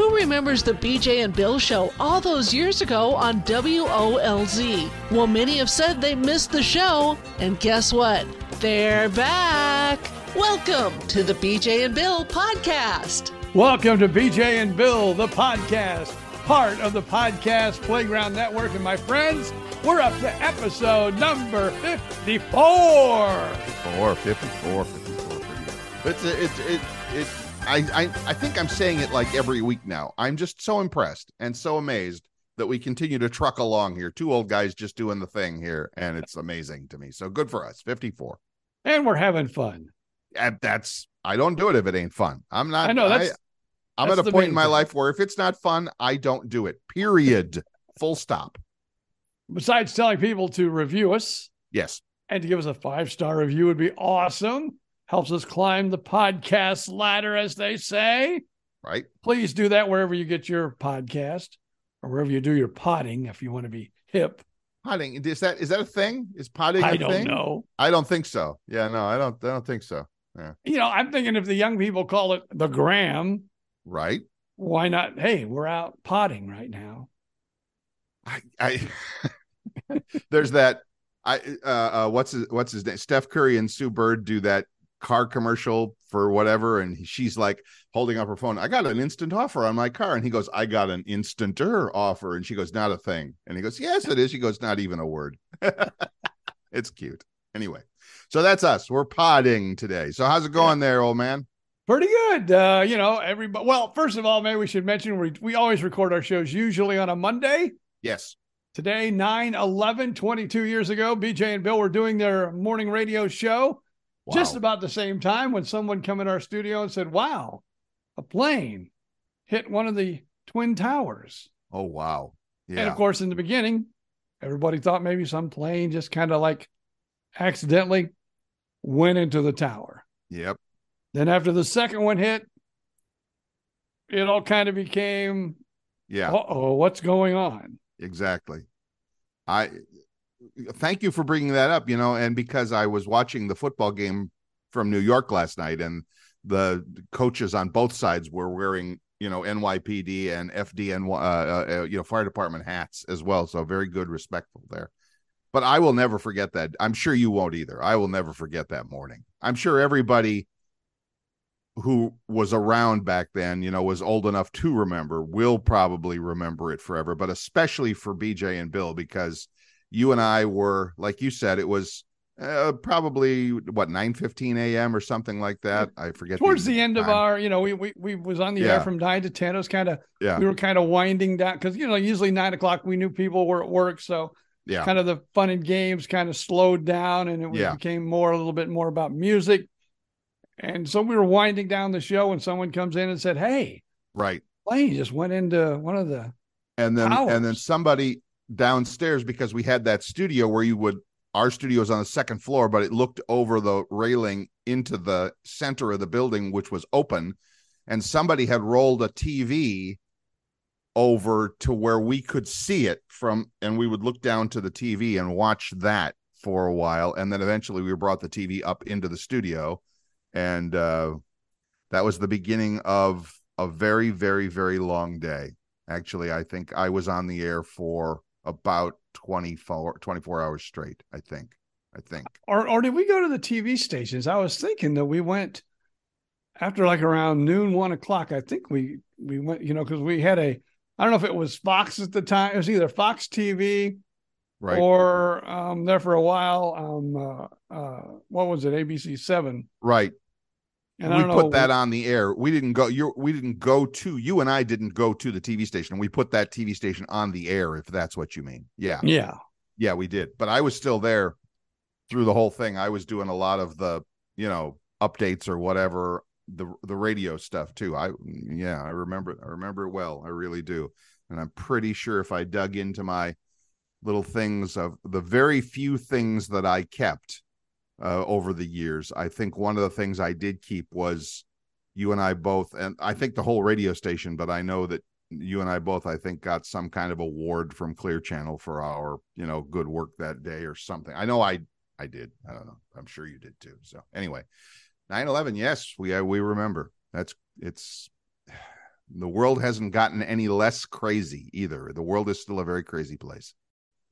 Who remembers the BJ and Bill show all those years ago on WOLZ? Well, many have said they missed the show, and guess what? They're back. Welcome to the BJ and Bill podcast. Welcome to BJ and Bill, the podcast, part of the Podcast Playground Network. And my friends, we're up to episode number 54. 54, 54, 54. It's, it's, it, it, I, I, I think I'm saying it like every week now. I'm just so impressed and so amazed that we continue to truck along here. Two old guys just doing the thing here, and it's amazing to me. So good for us. 54. And we're having fun. And that's I don't do it if it ain't fun. I'm not. I know that's. I, am at a point in my thing. life where if it's not fun, I don't do it. Period. Full stop. Besides telling people to review us Yes. and to give us a five star review would be awesome. Helps us climb the podcast ladder, as they say. Right. Please do that wherever you get your podcast or wherever you do your potting if you want to be hip. Potting is that is that a thing? Is potting? I a don't thing? know. I don't think so. Yeah, no, I don't. I don't think so. Yeah. You know, I'm thinking if the young people call it the gram, Right. why not? Hey, we're out potting right now. I, I there's that I uh, uh what's his what's his name Steph Curry and Sue Bird do that car commercial for whatever and she's like holding up her phone I got an instant offer on my car. And he goes I got an instanter offer. And she goes not a thing. And he goes yes it is. She goes not even a word. It's cute. Anyway so that's us. We're podding today. So how's it going there old man? Pretty good. Uh, you know, everybody. Well, first of all, maybe we should mention we, we always record our shows usually on a Monday. yes. Today, 9 11, 22 years ago, BJ and Bill were doing their morning radio show just about the same time when someone come in our studio and said, Wow, a plane hit one of the Twin Towers. oh wow yeah And of course, in the beginning, everybody thought maybe some plane just kind of like accidentally went into the tower. yep Then after the second one hit, it all kind of became, yeah uh oh, what's going on? exactly i thank you for bringing that up you know and because i was watching the football game from new york last night and the coaches on both sides were wearing you know nypd and fdn uh, uh, you know fire department hats as well. So very good respectful there. But i will never forget that. I'm sure you won't either. I will never forget that morning. I'm sure everybody who was around back then, you know, was old enough to remember, will probably remember it forever, but especially for BJ and Bill, because you and I were, like you said, it was uh, probably what 9 15 a.m. or something like that. I forget. Towards the end of our, you know, we we, we was on the air from nine to ten. It was kind of Yeah. we were kind of winding down because you know usually nine o'clock we knew people were at work, so Yeah. kind of the fun and games kind of slowed down, and it Yeah. became more a little bit more about music. And so we were winding down the show, and someone comes in and said, "Hey, Right. Lane just went into one of the and then and then somebody downstairs because we had that studio where you would our studio was on the second floor but it looked over the railing into the center of the building which was open. And somebody had rolled a tv over to where we could see it from and we would look down to the tv and watch that for a while. And then eventually we brought the tv up into the studio. And uh that was the beginning of a very very very long day. Actually i think i was on the air for about 24 24 hours straight i think i think or or did we go to the TV stations? I was thinking that we went after like around noon, one o'clock. I think we we went, you know, because we had a I don't know if it was Fox at the time. It was either Fox TV right or um there for a while. Um uh, uh what was it, ABC seven. right And we put know that on the air we didn't go you we didn't go to you and i didn't go to the tv station we put that tv station on the air if that's what you mean yeah Yeah. yeah we did but i was still there through the whole thing i was doing a lot of the you know updates or whatever the the radio stuff too. I yeah, I remember I remember it well. I really do. And I'm pretty sure if I dug into my little things of the very few things that I kept uh, over the years, I think one of the things I did keep was you and I both, and I think the whole radio station, but I know that you and I both, I think, got some kind of award from Clear Channel for our, you know, good work that day or something. I know I, I did. I don't know. I'm sure you did too. So anyway, 9/11. Yes, we uh, we remember. That's it's. The world hasn't gotten any less crazy either. The world is still a very crazy place.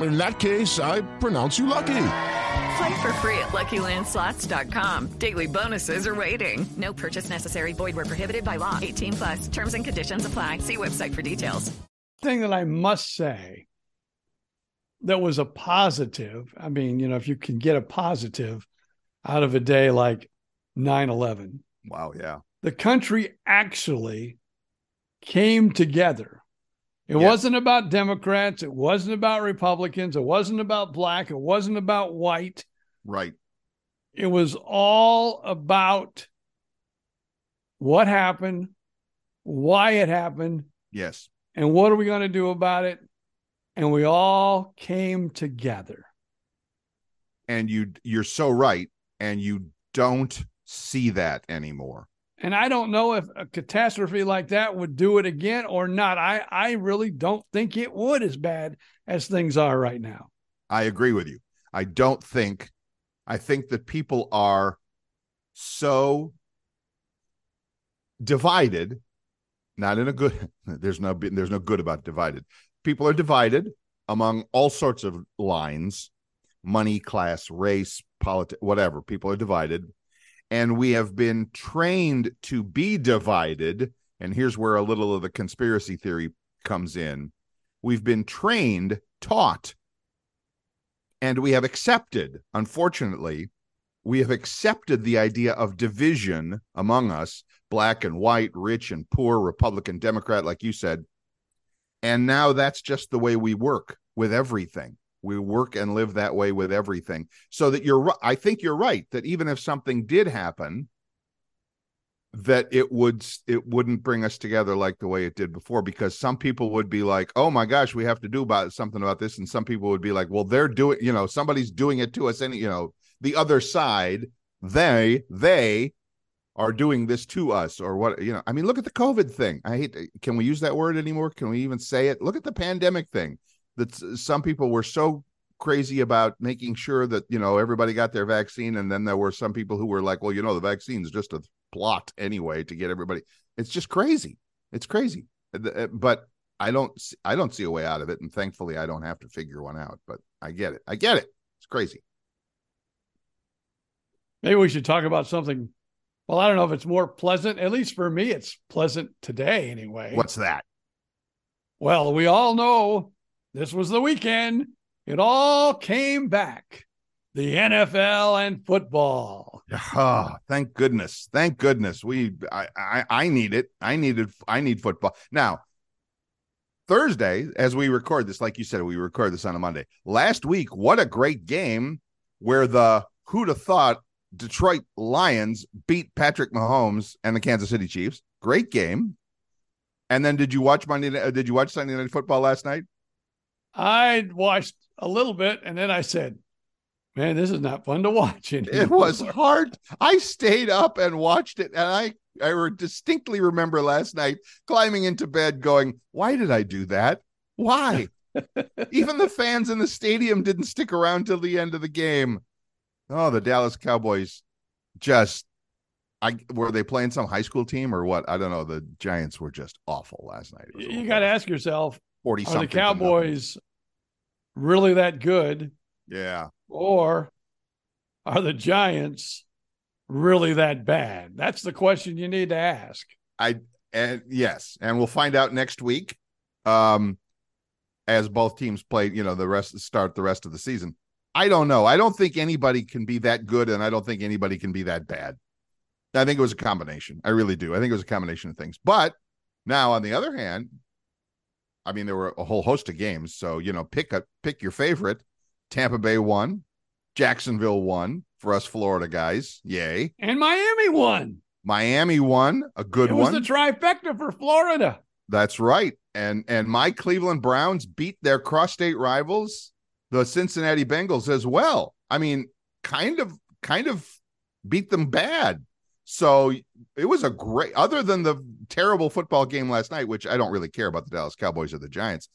In that case, I pronounce you lucky. Play for free at LuckyLandSlots.com. Daily bonuses are waiting. No purchase necessary. Void where prohibited by law. 18 plus. Terms and conditions apply. See website for details. thing that I must say that was a positive. I mean, you know, if you can get a positive out of a day like 9 11, Wow. Yeah. the country actually came together. It Yes. wasn't about Democrats. It wasn't about Republicans. It wasn't about black. It wasn't about white. Right. It was all about what happened, why it happened, Yes. and what are we going to do about it? And we all came together. And you you're so right. And you don't see that anymore. And I don't know if a catastrophe like that would do it again or not. I, I really don't think it would as bad as things are right now. I agree with you. I don't think I think that people are so divided, not in a good there's no there's no good about divided. People are divided among all sorts of lines, money, class, race, politics, whatever. People are divided. And we have been trained to be divided. And here's where a little of the conspiracy theory comes in. We've been trained, taught and we have accepted unfortunately we have accepted the idea of division among us black and white rich and poor republican democrat like you said and now that's just the way we work with everything we work and live that way with everything. So that you're i think you're right that even if something did happen that it would it wouldn't bring us together like the way it did before because some people would be like oh my gosh we have to do about something about this and some people would be like well they're doing you know somebody's doing it to us and you know the other side they they are doing this to us or what you know i mean look at the covid thing. I hate can we use that word anymore? Can we even say it? Look at the pandemic thing that some people were so crazy about making sure that you know everybody got their vaccine and then there were some people who were like well you know the vaccine's just a plot anyway to get everybody it's just crazy it's crazy Uh, but i don't i don't see a way out of it and thankfully i don't have to figure one out but i get it i get it it's crazy Maybe we should talk about something. Well, I don't know if it's more pleasant. At least for me, it's pleasant today anyway. what's that Well, we all know this was the weekend. It all came back. The NFL and football. Oh, thank goodness. Thank goodness. We I, I I need it. I needed I need football. Now, Thursday, as we record this, like you said, we record this on a Monday. Last week, what a great game where the who'd have thought Detroit Lions beat Patrick Mahomes and the Kansas City Chiefs. Great game. And then did you watch Monday uh, did you watch Sunday night football last night? I watched a little bit and then I said, man, this is not fun to watch. It was hard. I stayed up and watched it, and I I distinctly remember last night climbing into bed, going, "Why did I do that? Why?" Even the fans in the stadium didn't stick around till the end of the game. Oh, the Dallas Cowboys just. I were they playing some high school team or what? I don't know. The Giants were just awful last night. You got to ask yourself, forty are the something. to nothing. Cowboys really that good? Yeah, Or are the Giants really that bad? That's the question you need to ask. I and yes, and we'll find out next week. Um, as both teams play, you know, the rest start the rest of the season. I don't know. I don't think anybody can be that good, and I don't think anybody can be that bad. I think it was a combination. I really do. I think it was a combination of things. But now, on the other hand, I mean, there were a whole host of games. So you know, pick a pick your favorite. Tampa Bay won, Jacksonville won for us Florida guys. Yay! And Miami won. Miami won, a good one. it was one. the trifecta for Florida. That's right. And and my Cleveland Browns beat their cross-state rivals, the Cincinnati Bengals as well. I mean, kind of kind of beat them bad. So it was a great other than the terrible football game last night, which I don't really care about the Dallas Cowboys or the Giants.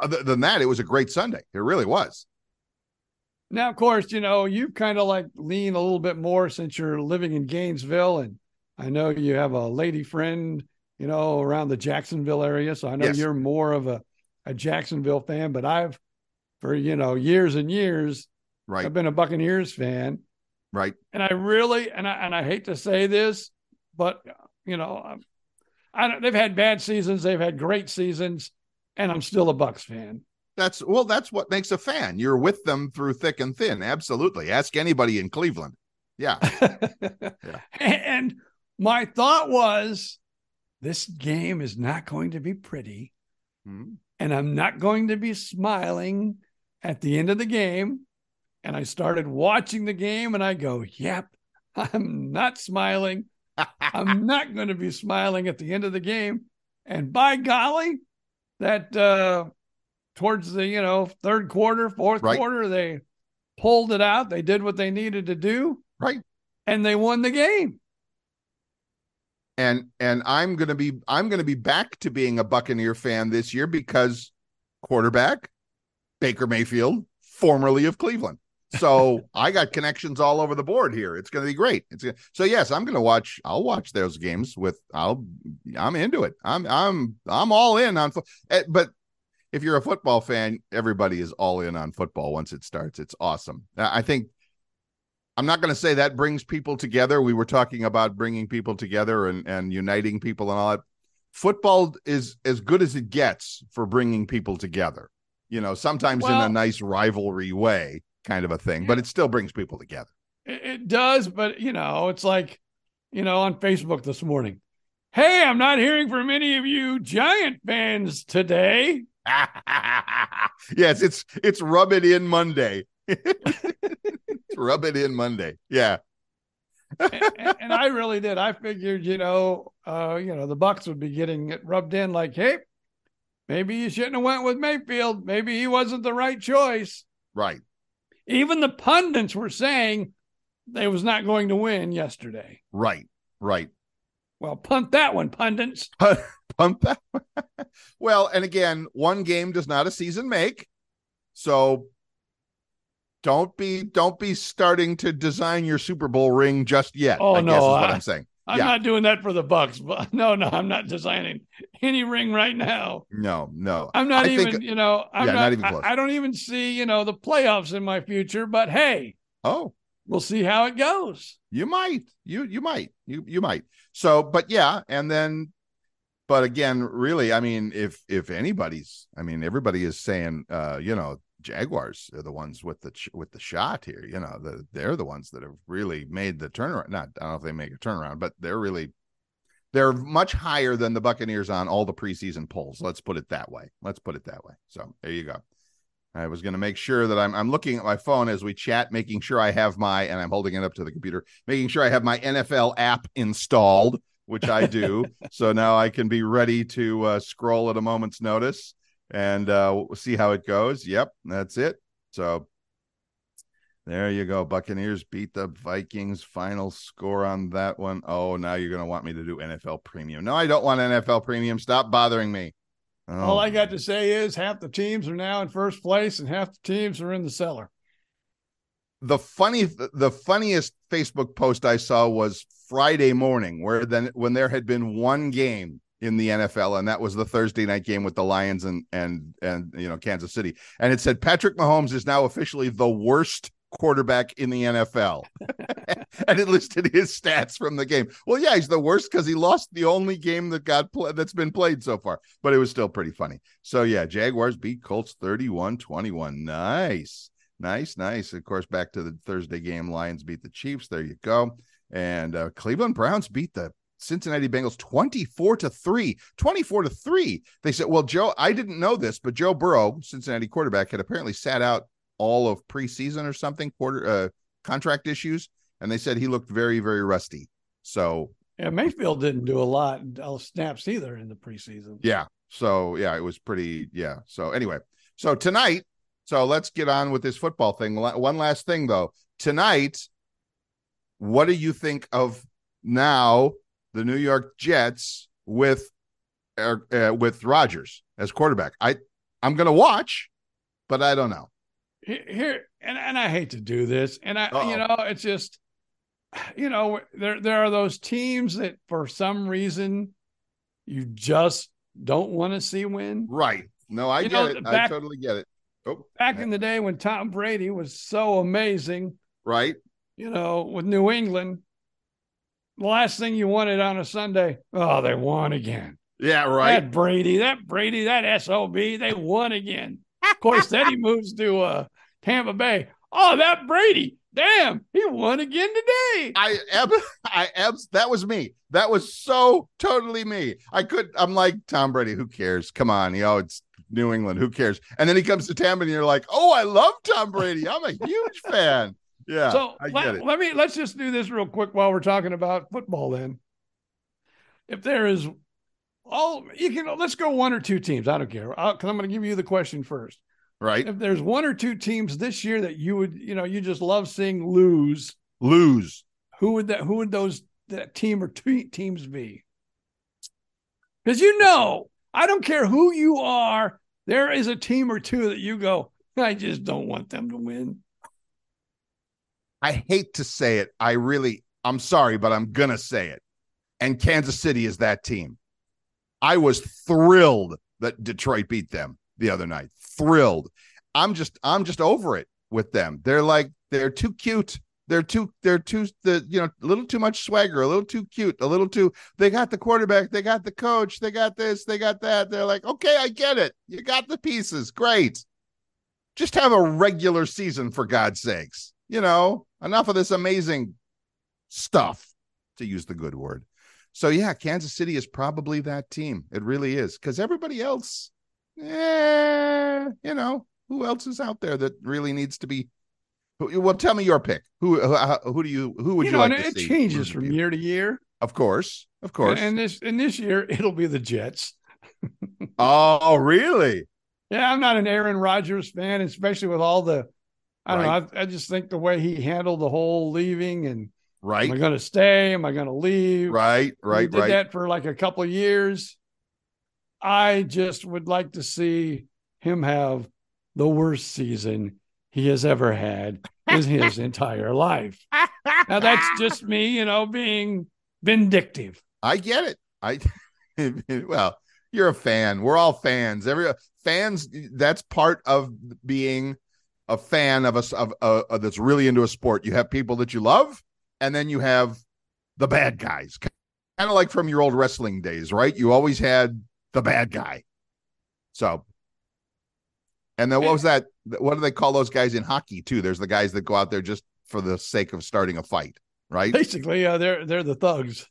Other than that, it was a great Sunday. It really was. Now, of course, you know, you've kind of like lean a little bit more since you're living in Gainesville. And I know you have a lady friend, you know, around the Jacksonville area. So I know Yes. you're more of a, a Jacksonville fan, but I've, for, you know, years and years, Right. I've been a Buccaneers fan. Right. And I really, and I, and I hate to say this, but, you know, I'm- I don't, they've had bad seasons, they've had great seasons, and I'm still a Bucs fan. That's well, that's what makes a fan. You're with them through thick and thin. Absolutely. Ask anybody in Cleveland. Yeah. yeah. And my thought was this game is not going to be pretty, Hmm. and I'm not going to be smiling at the end of the game. And I started watching the game, and I go, Yep, I'm not smiling. I'm not going to be smiling at the end of the game. And by golly, that uh towards the you know third quarter, fourth Right. quarter, they pulled it out. They did what they needed to do, Right. and they won the game. and and I'm gonna be I'm gonna be back to being a Buccaneer fan this year because quarterback Baker Mayfield, formerly of Cleveland. So I got connections all over the board here. It's gonna be great. It's gonna, so yes, I'm gonna watch. I'll watch those games with. I'll. I'm into it. I'm I'm I'm all in on. eh, But if you're a football fan, everybody is all in on football once it starts. It's awesome. I I think I'm not going to say that brings people together. We were talking about bringing people together and, and uniting people and all that. Football is as good as it gets for bringing people together. You know, sometimes in a nice rivalry way, kind of a thing, but it still brings people together. It, does, but you know, it's like, you know, on Facebook this morning. Hey, I'm not hearing from any of you Giant fans today. yes, it's it's rub it in Monday. it's rub it in Monday. Yeah. and, and I really did. I figured, you know, uh, you know, the Bucs would be getting it rubbed in like, hey, maybe you shouldn't have went with Mayfield. Maybe he wasn't the right choice. Right. Even the pundits were saying they was not going to win yesterday. Right. Right. Well, punt that one, pundits. Pump that. well, and again, one game does not a season make. So don't be don't be starting to design your Super Bowl ring just yet. Oh, I guess no, is what I- I'm saying. I'm Yeah. not doing that for the Bucs, but no, no, I'm not designing any ring right now. No, no. I'm not I even, think- you know, I'm yeah, not, not even I- close. I, don't even see, you know, the playoffs in my future, but hey, oh, we'll see how it goes. you might. You you might. You you might. So, but yeah, and then but again, really, I mean, if if anybody's I mean, everybody is saying uh, you know, Jaguars are the ones with the ch- with the shot here. You know, the, they're the ones that have really made the turnaround. Not I don't know if they make a turnaround, but they're really they're much higher than the Buccaneers on all the preseason polls. Let's put it that way. Let's put it that way. So there you go. I was going to make sure that I'm I'm looking at my phone as we chat, making sure I have my and I'm holding it up to the computer, making sure I have my NFL app installed, which I do. so now I can be ready to uh, scroll at a moment's notice and uh, we'll see how it goes. Yep, that's it. So there you go. Buccaneers beat the Vikings. Final score on that one. Oh, now you're going to want me to do NFL Premium. No, I don't want NFL Premium. Stop bothering me. Oh, All I got to say is half the teams are now in first place and half the teams are in the cellar. the funny the funniest Facebook post I saw was Friday morning, where then when there had been one game in the NFL, and that was the Thursday night game with the Lions and and and you know Kansas City, and it said Patrick Mahomes is now officially the worst quarterback in the NFL, and it listed his stats from the game. Well, yeah, he's the worst because he lost the only game that got that's been played so far, but it was still pretty funny. So yeah, Jaguars beat Colts 31-21. Nice. Nice, nice. Of course, back to the Thursday game. Lions beat the Chiefs. There you go. And uh, Cleveland Browns beat the Cincinnati Bengals 24 to 3. 24 to 3. They said, well, Joe, I didn't know this, but Joe Burrow, Cincinnati quarterback, had apparently sat out all of preseason or something, quarter uh, contract issues. And they said he looked very, very rusty. So Yeah, Mayfield didn't do a lot of snaps either in the preseason. Yeah. So yeah, it was pretty. Yeah. So anyway, so tonight, so let's get on with this football thing. One last thing though. Tonight, what do you think of now the New York Jets with uh, uh, with Rodgers as quarterback? I I'm gonna watch, but I don't know. Here, and, and I hate to do this, and I, Uh-oh. you know, it's just, you know, there there are those teams that for some reason you just don't want to see win. Right. No, I You get know, it. I totally get it. Oh, Back in the day when Tom Brady was so amazing, right. you know, with New England, the last thing you wanted on a Sunday, oh, they won again. Yeah. Right. That Brady, that Brady, that SOB, they won again. Of course, then he moves to uh, Tampa Bay. Oh, that Brady, damn, he won again today. I ab- I abs that was me. That was so totally me. I could I'm like Tom Brady, who cares? Come on, you know, it's New England, who cares? And then he comes to Tampa and you're like, "Oh, I love Tom Brady. I'm a huge fan." Yeah. so let, let me let's just do this real quick while we're talking about football. Then, if there is all you can, let's go one or two teams. I don't care because I'm going to give you the question first. Right? If there's one or two teams this year that you would, you know, you just love seeing lose, Lose. who would that? Who would those that team or two teams be? Because you know, I don't care who you are. There is a team or two that you go. I just don't want them to win. I hate to say it. I really I'm sorry, but I'm gonna say it. And Kansas City is that team. I was thrilled that Detroit beat them the other night. Thrilled. I'm just I'm just over it with them. They're like they're too cute. They're too they're too the you know a little too much swagger, a little too cute, a little too they got the quarterback, they got the coach, they got this, they got that. They're like, "Okay, I get it. You got the pieces. Great." Just have a regular season for God's sakes. You know, enough of this amazing stuff to use the good word. So yeah, Kansas City is probably that team. It really is because everybody else, eh, you know, who else is out there that really needs to be? Well, tell me your pick. Who who, who do you who would you, know, like it changes from year to year. Of course, of course. And this and this year it'll be the Jets. oh, really? Yeah, I'm not an Aaron Rodgers fan, especially with all the I don't know. I, I just think the way he handled the whole leaving and Right, am I going to stay? Am I going to leave? right, He right, did right. that for like a couple of years. I just would like to see him have the worst season he has ever had in his entire life. Now that's just me, you know, being vindictive. I get it. I well, you're a fan. We're all fans. Every fans. That's part of being a fan of us of, uh, of that's really into a sport. You have people that you love, and then you have the bad guys. Kind of like from your old wrestling days, right? You always had the bad guy. So, and then what was that? What do they call those guys in hockey too? There's the guys that go out there just for the sake of starting a fight, right? Basically, uh, they're they're the thugs.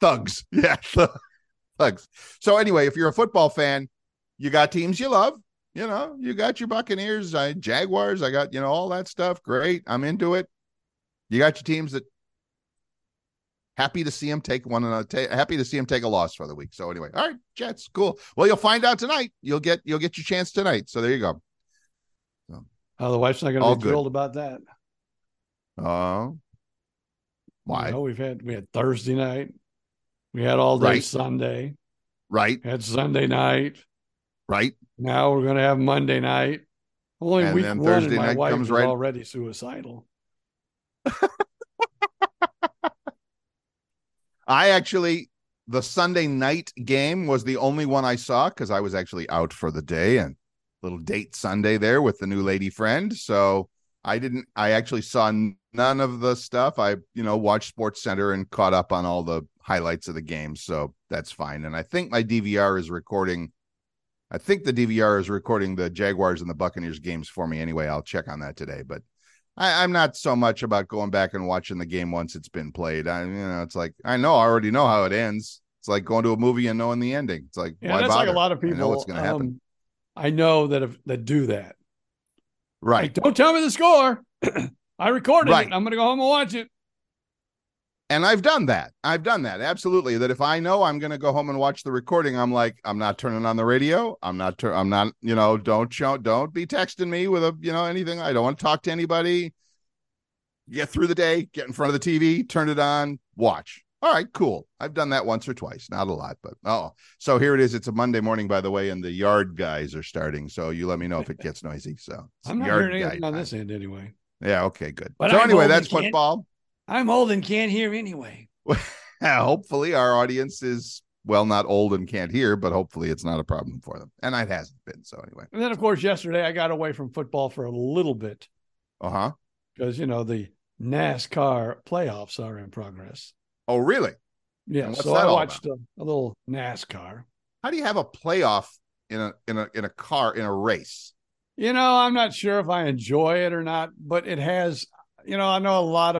thugs. Yeah, thugs. So anyway, if you're a football fan, you got teams you love. You know, you got your Buccaneers, I Jaguars. I got you know all that stuff. Great, I'm into it. You got your teams that happy to see them take one another. Ta- happy to see them take a loss for the week. So anyway, all right, Jets, cool. Well, you'll find out tonight. You'll get you'll get your chance tonight. So there you go. Oh, the wife's not going to be good. thrilled about that. Oh, why? You know, we've had we had Thursday night, we had all day Right. Sunday, Right, had Sunday night. right. Now we're going to have Monday night. Only And week then one, Thursday my night wife comes right- already suicidal. I actually the Sunday night game was the only one I saw because I was actually out for the day and little date Sunday there with the new lady friend. So I didn't I actually saw none of the stuff. I, you know, watched SportsCenter and caught up on all the highlights of the game. So that's fine. And I think my DVR is recording I think the DVR is recording the Jaguars and the Buccaneers games for me anyway. I'll check on that today, but I, am not so much about going back and watching the game once it's been played. I, you know, it's like I know I already know how it ends. It's like going to a movie and knowing the ending. It's like Yeah, why that's bother? like a lot of people. I know what's going to happen. um, I know that if, that do that. right. Like, don't tell me the score. I recorded Right. it. I'm going to go home and watch it. And I've done that. I've done that absolutely. That if I know I'm going to go home and watch the recording, I'm like, I'm not turning on the radio. I'm not. Tur- I'm not. You know, don't show. Don't be texting me with a you know anything. I don't want to talk to anybody. Get through the day. Get in front of the TV. Turn it on. Watch. All right, cool. I've done that once or twice, not a lot, but oh, so here it is. It's a Monday morning, by the way, and the yard guys are starting. So you let me know if it gets noisy. So I'm not hearing anything on this end anyway. Yeah, okay, good. But so I'm anyway, that's football. I'm old and can't hear anyway. Hopefully our audience is well not old and can't hear but hopefully it's not a problem for them and it hasn't been so anyway And then, of course, yesterday I got away from football for a little bit uh-huh because, you know, the NASCAR playoffs are in progress. oh really Yeah. So I watched a, a little NASCAR. how do you have a playoff in a in a in a car in a race You know, I'm not sure if I enjoy it or not, but it has, you know, I know a lot of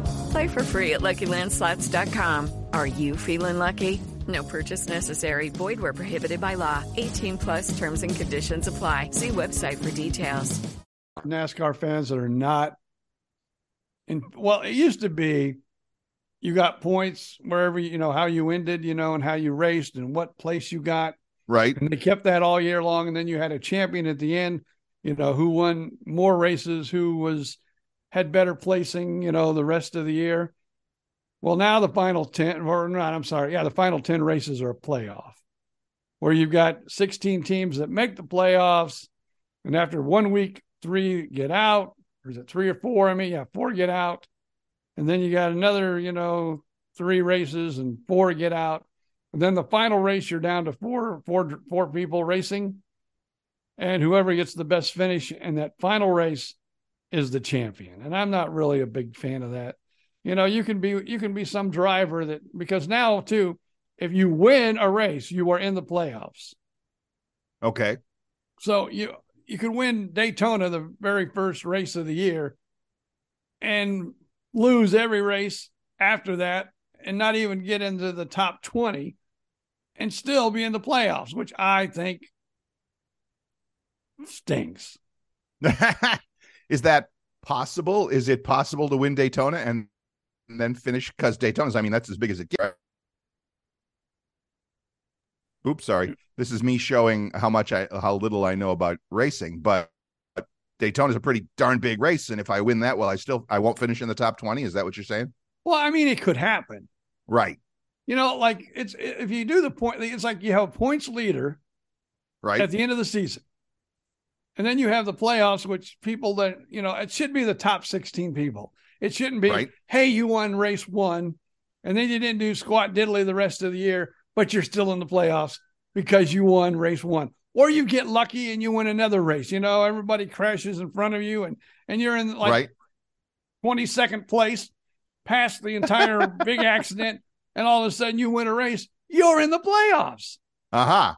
Play for free at LuckyLandSlots.com. Are you feeling lucky? No purchase necessary. Void where prohibited by law. 18 plus terms and conditions apply. See website for details. NASCAR fans that are not in well, it used to be you got points wherever you know how you ended, you know, and how you raced and what place you got. right And they kept that all year long. And then you had a champion at the end, you know, who won more races, who was had better placing, you know, the rest of the year. Well, now the final 10, or not, I'm sorry. Yeah, the final 10 races are a playoff where you've got 16 teams that make the playoffs. And after one week, three get out. Or is it three or four? I mean, yeah, four get out. And then you got another, you know, three races and four get out. And then the final race, you're down to four, four, four people racing. And whoever gets the best finish in that final race is the champion. And I'm not really a big fan of that. You know, you can be you can be some driver that because now too, if you win a race, you are in the playoffs. okay So you you could win Daytona the very first race of the year and lose every race after that and not even get into the top 20 and still be in the playoffs, which I think stinks. is that possible? Is it possible to win daytona and then finish because daytona's i mean that's as big as it gets. Oops sorry. This is me showing how much i how little i know about racing but daytona's a pretty darn big race and if i win that well i still i won't finish in the top 20 is that what you're saying? Well, I mean, it could happen. right. You know, like it's if you do the point, it's like you have a points leader right. at the end of the season. And then you have the playoffs, which people that, you know, it should be the top 16 people. It shouldn't be, Right. hey, you won race one, and then you didn't do squat diddly the rest of the year, but you're still in the playoffs because you won race one. Or you get lucky and you win another race. You know, everybody crashes in front of you and and you're in like right 22nd place, past the entire big accident, and all of a sudden you win a race. You're in the playoffs. uh-huh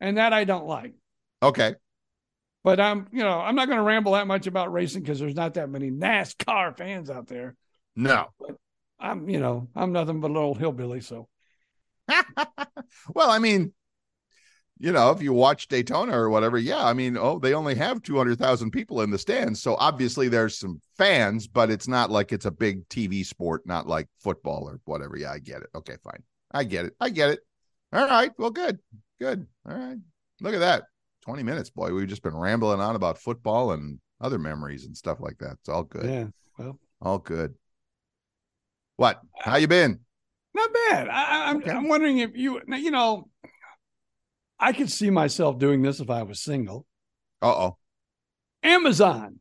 And that I don't like. okay But I'm, you know, I'm not going to ramble that much about racing because there's not that many NASCAR fans out there. no I'm, you know, I'm nothing but a little hillbilly. So well, I mean, you know, if you watch Daytona or whatever, yeah, I mean, oh, they only have 200,000 people in the stands. So obviously there's some fans, but it's not like it's a big TV sport, not like football or whatever. Yeah, I get it. Okay, fine. I get it. I get it. All right. Well, good. Good. All right. Look at that. 20 minutes, boy. We've just been rambling on about football and other memories and stuff like that. It's all good. yeah, well, All good. What? How you been? not bad. I, I- I'm, Okay. I'm wondering if you, you know, I could see myself doing this if I was single. Uh-oh. Amazon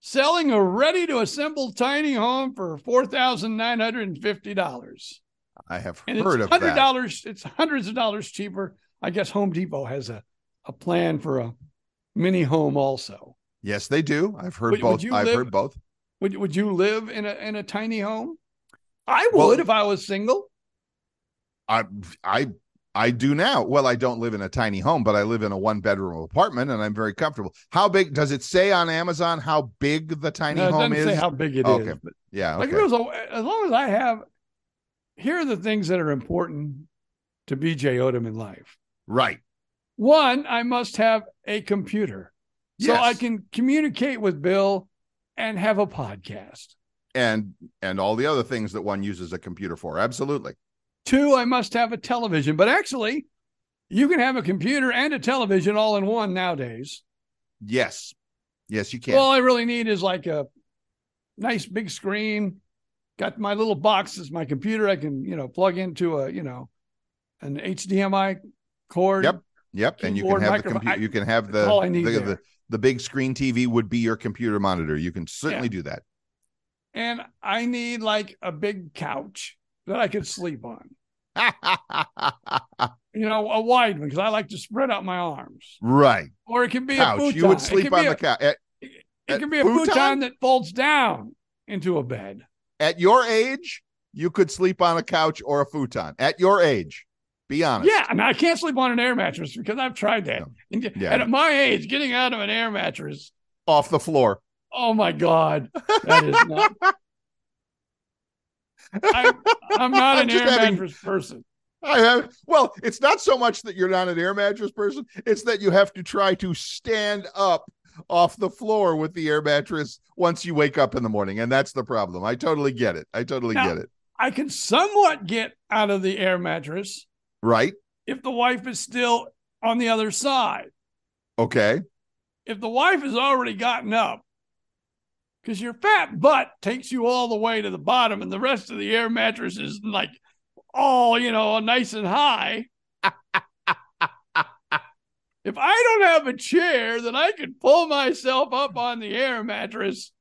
selling a ready to assemble tiny home for $4,950. I have and heard it's of hundred that. dollars. It's hundreds of dollars cheaper. I guess Home Depot has a a plan for a mini home also. Yes, they do. I've heard Would- would both. you I've live- heard both. Would would you live in a in a tiny home? I would Well- if I was single. I I I do now. Well, I don't live in a tiny home, but I live in a one bedroom apartment and I'm very comfortable. How big does it say on Amazon how big the tiny No, home is? say how big it is. Okay. but yeah, okay. it was as long as I have. Here are the things that are important to BJ Odom in life. right. One, I must have a computer so Yes. I can communicate with Bill and have a podcast. and and all the other things that one uses a computer for. Absolutely. Two, I must have a television. But actually, you can have a computer and a television all in one nowadays. Yes. Yes, you can. All I really need is like a nice big screen. Got my little box as my computer. I can, you know, plug into a, you know, an HDMI cord. Yep. Yep. And you can have the computer. You can have the all I need the, the the big screen TV would be your computer monitor. You can certainly do that. And I need like a big couch that I could sleep on. You know, a wide one because I like to spread out my arms. right. Or it can be a Couch. futon. You would sleep on the a- couch. At, It at can be a futon? futon that folds down into a bed. at your age, you could sleep on a couch or a futon. At your age. Be honest. Yeah, and I can't sleep on an air mattress because I've tried that. No. And, Yeah. and at my age, getting out of an air mattress, Off the floor. oh my God, that is not. I, I'm not I'm an air having- mattress person. I have well, it's not so much that you're not an air mattress person, it's that you have to try to stand up off the floor with the air mattress once you wake up in the morning. And that's the problem. I totally get it. I totally Now- get it. I can somewhat get out of the air mattress Right? if the wife is still on the other side. Okay. If the wife has already gotten up, because your fat butt takes you all the way to the bottom, and the rest of the air mattress is like all, you know, nice and high. if I don't have a chair that I can pull myself up on the air mattress,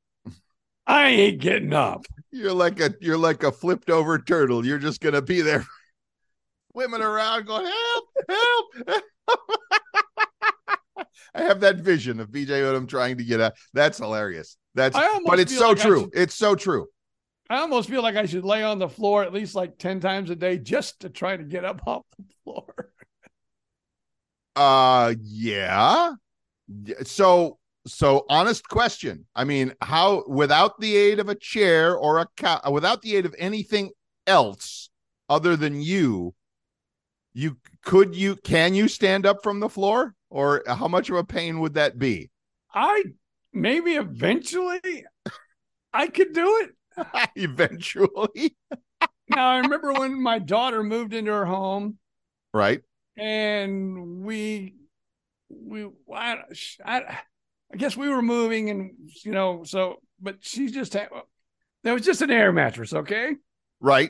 I ain't getting up. You're like a you're like a flipped over turtle. You're just gonna be there swimming around going, help, help. I have that vision of BJ Odom trying to get out. That's hilarious. That's but it's so like true. should- It's so true. I almost feel like I should lay on the floor at least like 10 times a day just to try to get up off the floor. Uh yeah. So so honest question. I mean, how without the aid of a chair or a couch, without the aid of anything else other than you, you could you can you stand up from the floor or how much of a pain would that be? I maybe eventually I could do it. Eventually, Now I remember when my daughter moved into her home right? and we we I, I, I guess we were moving and you know so but she just had there was just an air mattress, okay? Right.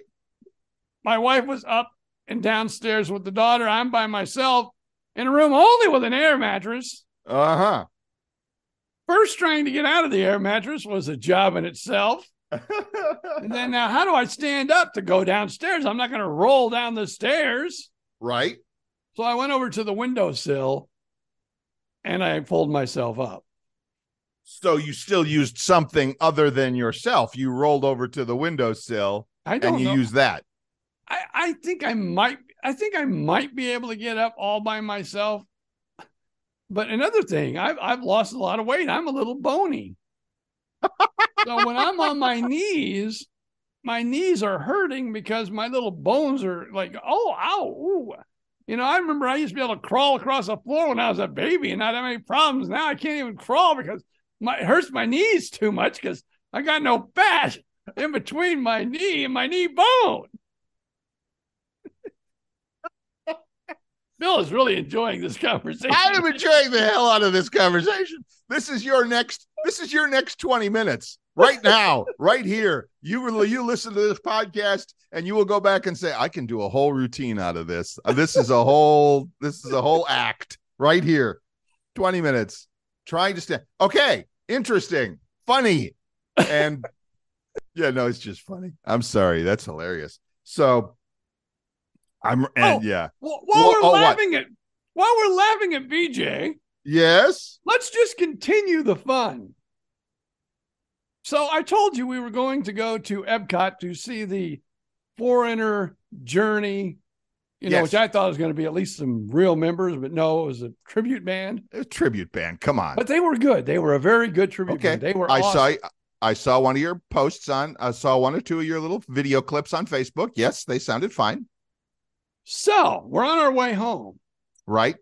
My wife was up and downstairs with the daughter. I'm by myself in a room only with an air mattress. Uh-huh. First, trying to get out of the air mattress was a job in itself. And then now, how do I stand up to go downstairs? I'm not going to roll down the stairs. right. So I went over to the windowsill and I pulled myself up. So you still used something other than yourself. You rolled over to the windowsill I don't and you know. used that. I, I think I might I think I might be able to get up all by myself. But another thing, I've I've lost a lot of weight. I'm a little bony. so when I'm on my knees, my knees are hurting because my little bones are like, oh, ow, ooh. You know, I remember I used to be able to crawl across the floor when I was a baby and not have any problems. Now I can't even crawl because my it hurts my knees too much because I got no fat in between my knee and my knee bone. Bill is really enjoying this conversation. I am enjoying the hell out of this conversation. This is your next. This is your next twenty minutes right now, right here. You you listen to this podcast and you will go back and say, I can do a whole routine out of this. Uh, This is a whole. This is a whole act right here. Twenty minutes trying to stand. Okay, interesting, funny, and yeah, no, it's just funny. I'm sorry, that's hilarious. So I'm and Oh. yeah. Well, while Wha- we're oh, what? laughing at while we're laughing at BJ, Yes. let's just continue the fun. So I told you we were going to go to Epcot to see the Foreigner Journey, you know, Yes. which I thought was going to be at least some real members, but no, it was a tribute band. A tribute band. Come on. But they were good. They were a very good tribute okay. band. They were I awesome. saw I saw one of your posts on I saw one or two of your little video clips on Facebook. Yes, they sounded fine. So we're on our way home. Right?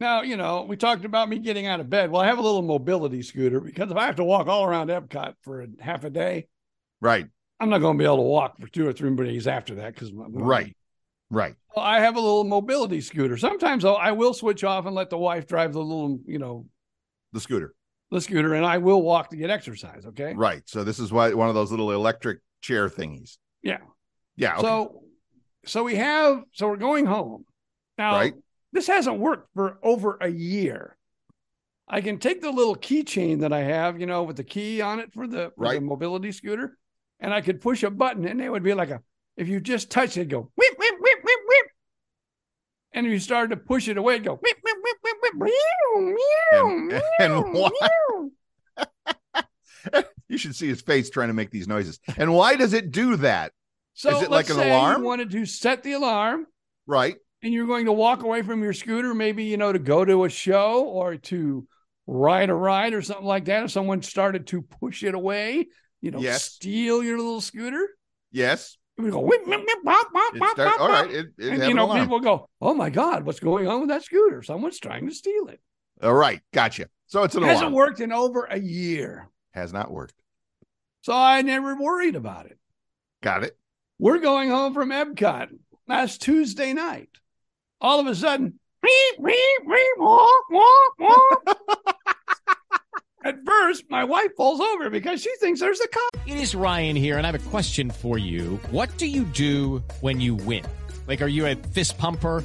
Now, you know, we talked about me getting out of bed. Well, I have a little mobility scooter because if I have to walk all around Epcot for a half a day, Right. I'm not going to be able to walk for two or three days after that because Right. Right. Well, I have a little mobility scooter. Sometimes though, I will switch off and let the wife drive the little, you know, The scooter. the scooter, and I will walk to get exercise. Okay. Right. So this is why one of those little electric chair thingies. Yeah. Yeah. Okay. So, so we have, so we're going home. Now, Right. this hasn't worked for over a year. I can take the little keychain that I have, you know, with the key on it for the, for the mobility scooter, and I could push a button, and it would be like a, if you just touch it, it'd go whip, whip, whip, whip, whip. And if you started to push it away, it'd go whip, whip, whip, whip, whip, meow, And- meow, and meow, why- you should see his face trying to make these noises. And why does it do that? So Is it like let's an say alarm? You wanted to set the alarm. Right. and you're going to walk away from your scooter, maybe, you know, to go to a show or to ride a ride or something like that. If someone started to push it away, you know, Yes. steal your little scooter, Yes. would go, whip, whip, whip, bop, bop, It bop, start, bop, all right. It, it and, you know, people go, oh my God, what's going on with that scooter? Someone's trying to steal it. All right. Gotcha. So it's an it Hasn't worked in over a year. Has not worked. So I never worried about it. Got it. We're going home from Epcot last Tuesday night. All of a sudden. At first, my wife falls over because she thinks there's a cop. It is Ryan here, and I have a question for you. What do you do when you win? Like, are you a fist pumper?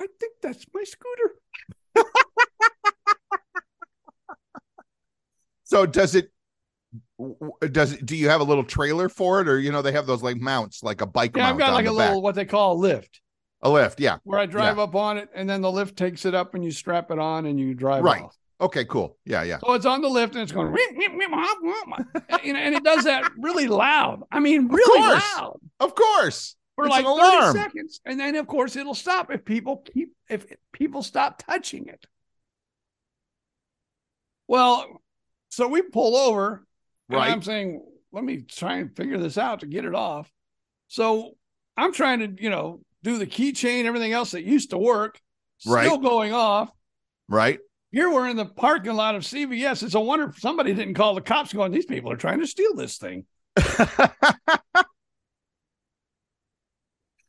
I think that's my scooter. So does it? Does it? Do you have a little trailer for it, or you know they have those like mounts, like a bike Yeah, mount I've got like a back, little, what they call a lift, a lift? Yeah. where I drive Yeah. up on it and then the lift takes it up and you strap it on and you drive Right. off. Okay. Cool. Yeah. Yeah. So it's on the lift and it's going, "Whip, whip, whip, whop, whop." and, it does that really loud. I mean, really loud. Of course. For It's like an 30 seconds. And then of course it'll stop if people keep if people stop touching it. Well, so we pull over and Right. I'm saying, let me try and figure this out to get it off. So I'm trying to, you know, do the keychain, everything else that used to work, right. still going off. Right. Here we're in the parking lot of CVS. It's a wonder if somebody didn't call the cops going, these people are trying to steal this thing.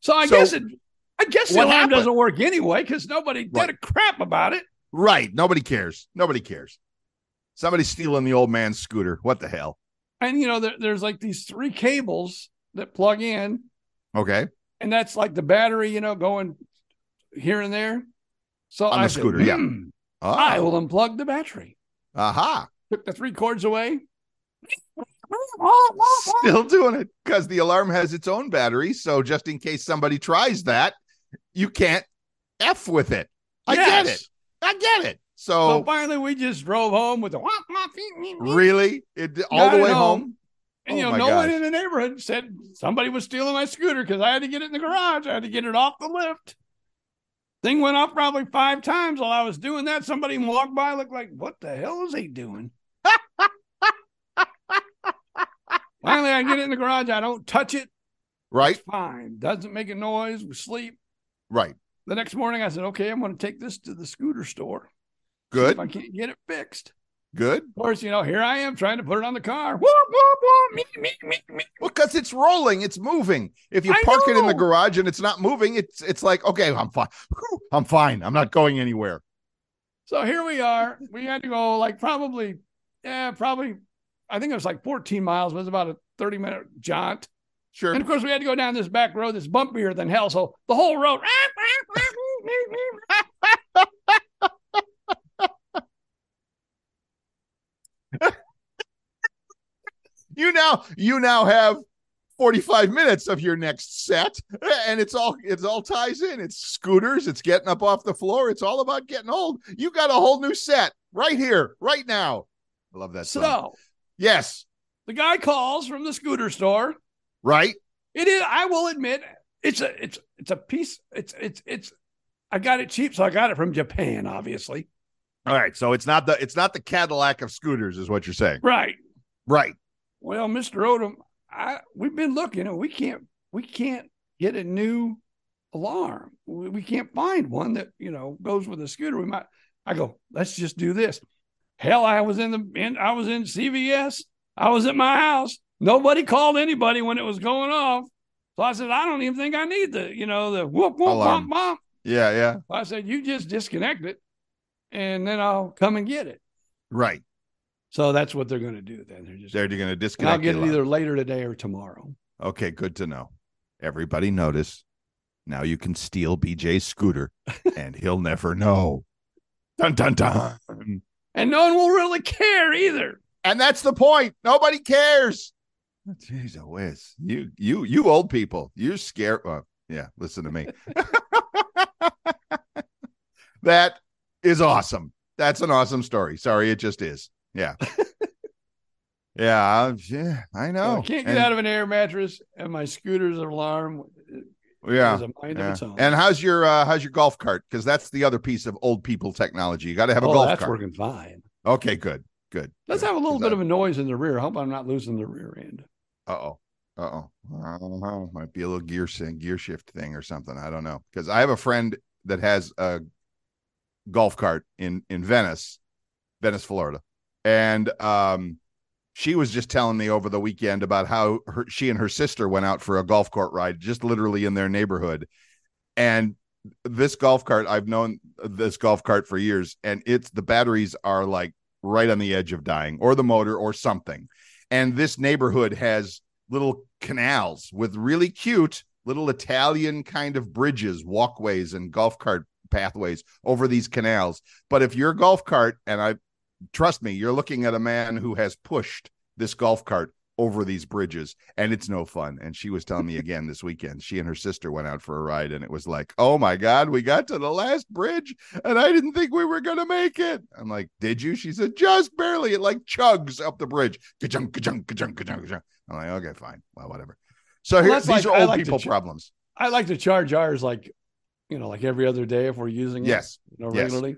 So I So, guess it I guess the what happened? doesn't work anyway because nobody did a crap about it. right. Nobody cares. Nobody cares. Somebody's stealing the old man's scooter. What the hell? And you know, there, there's like these three cables that plug in, Okay. and that's like the battery, you know, going here and there. So On I the said, scooter, yeah. "Hmm, Oh. I will unplug the battery. Aha. Took the three cords away. Still doing it because the alarm has its own battery. So just in case somebody tries that, you can't F with it. I get it. I get it. So So finally, we just drove home with the really, it all Got the way home. And Oh you know, no one in the neighborhood said somebody was stealing my scooter because I had to get it in the garage. I had to get it off the lift. Thing went off probably five times while I was doing that. Somebody walked by, looked like, what the hell is he doing? Finally, I get it in the garage. I don't touch it. Right. Fine. Doesn't make a noise. We sleep. Right. The next morning, I said, okay, I'm going to take this to the scooter store. Good. If I can't get it fixed. Good. Of course, you know, here I am trying to put it on the car. Whoop, whoop, whoop, me, me, me, me. Well, because it's rolling, it's moving. If you park it in the garage and it's not moving, it's it's like okay, I'm fine. I'm fine. I'm not going anywhere. So here we are. We had to go like probably, yeah, probably, I think it was like 14 miles, but it was about a 30 minute jaunt. Sure. And of course, we had to go down this back road that's bumpier than hell. So the whole road. you now you now have 45 minutes of your next set and it's all it's all ties in it's scooters it's getting up off the floor it's all about getting old you got a whole new set right here right now i love that song. Yes the guy calls from the scooter store. right It is, I will admit, it's a it's it's a piece. It's it's it's I got it cheap, so I got it from Japan, obviously. all right so it's not the it's not the cadillac of scooters is what you're saying Right. right Well, Mr. Odom, I we've been looking and we can't we can't get a new alarm. We, we can't find one that, you know, goes with a scooter. We might I go, let's just do this. Hell, I was in the in I was in CVS. I was at my house. Nobody called anybody when it was going off. So I said, I don't even think I need the, you know, the whoop whoop Alarm. bump bump. yeah yeah So I said, you just disconnect it and then I'll come and get it. right So that's what they're going to do then. They're just they're going to and I'll get it alarm. either later today or tomorrow. okay good to know everybody notice now you can steal bj's scooter and he'll never know dun dun dun And no one will really care either. And that's the point. Nobody cares. Jeez, oh, whiz. You, you, you old people, you're scared. Well, yeah, listen to me. that is awesome. That's an awesome story. Sorry, it just is. Yeah. yeah, I- yeah, I know. I can't get And- out of an air mattress, and my scooter's alarm yeah. yeah. of its own. And how's your uh how's your golf cart? Because that's the other piece of old people technology. You got to have a oh, golf that's cart. working fine. Okay, good, good. Let's have a little bit of a noise in the rear. I hope I'm not losing the rear end. Uh oh. Uh oh. I don't know. Might be a little gear gear shift thing or something. I don't know. Because I have a friend that has a golf cart in in Venice, Venice, Florida, and um, she was just telling me over the weekend about how her, she and her sister went out for a golf cart ride, just literally in their neighborhood, and this golf cart I've known this golf cart for years, and it's the batteries are like right on the edge of dying, or the motor, or something and this neighborhood has little canals with really cute little Italian kind of bridges, walkways, and golf cart pathways over these canals. But if your golf cart, and I trust me, you're looking at a man who has pushed this golf cart over these bridges, and it's no fun. And she was telling me again this weekend, she and her sister went out for a ride, and it was like, oh my God, we got to the last bridge, and I didn't think we were gonna make it. I'm like, did you? She said, just barely. It like chugs up the bridge. Ka-chunk, ka-chunk, ka-chunk, ka-chunk. I'm like, okay, fine. Well, whatever. So Well, here, these like- are old like people ch- problems. I like to charge ours like, you know, like every other day if we're using it. You know, Yes. regularly.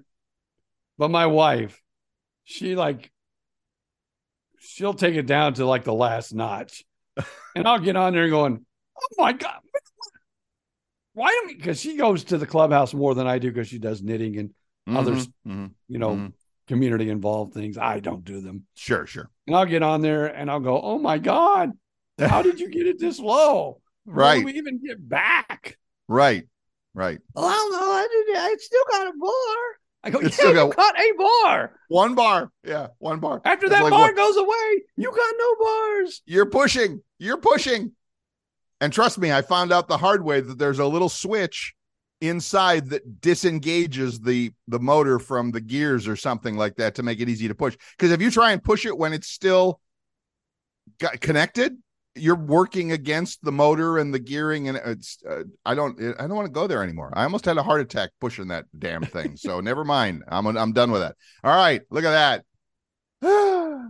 But my wife, she like, she'll take it down to like the last notch, and I'll get on there going, "Oh my god, why don't we?" Because she goes to the clubhouse more than I do because she does knitting and others, Mhm, you know, mhm. community involved things. I don't do them. Sure, sure. And I'll get on there and I'll go, "Oh my god, how did you get it this low? Where Right. do we even get back?" Right. Right. Well, I don't know. I, did, I still got a bar. I go, It's yeah, still you got- got a bar. One bar. Yeah, one bar. After It's that like, bar goes away, you got no bars. you're pushing. You're pushing. And trust me, I found out the hard way that there's a little switch inside that disengages the the motor from the gears or something like that to make it easy to push. Because if you try and push it when it's still got connected, you're working against the motor and the gearing, and it's. Uh, I don't. I don't want to go there anymore. I almost had a heart attack pushing that damn thing. So never mind. I'm I'm done with that. All right, look at that.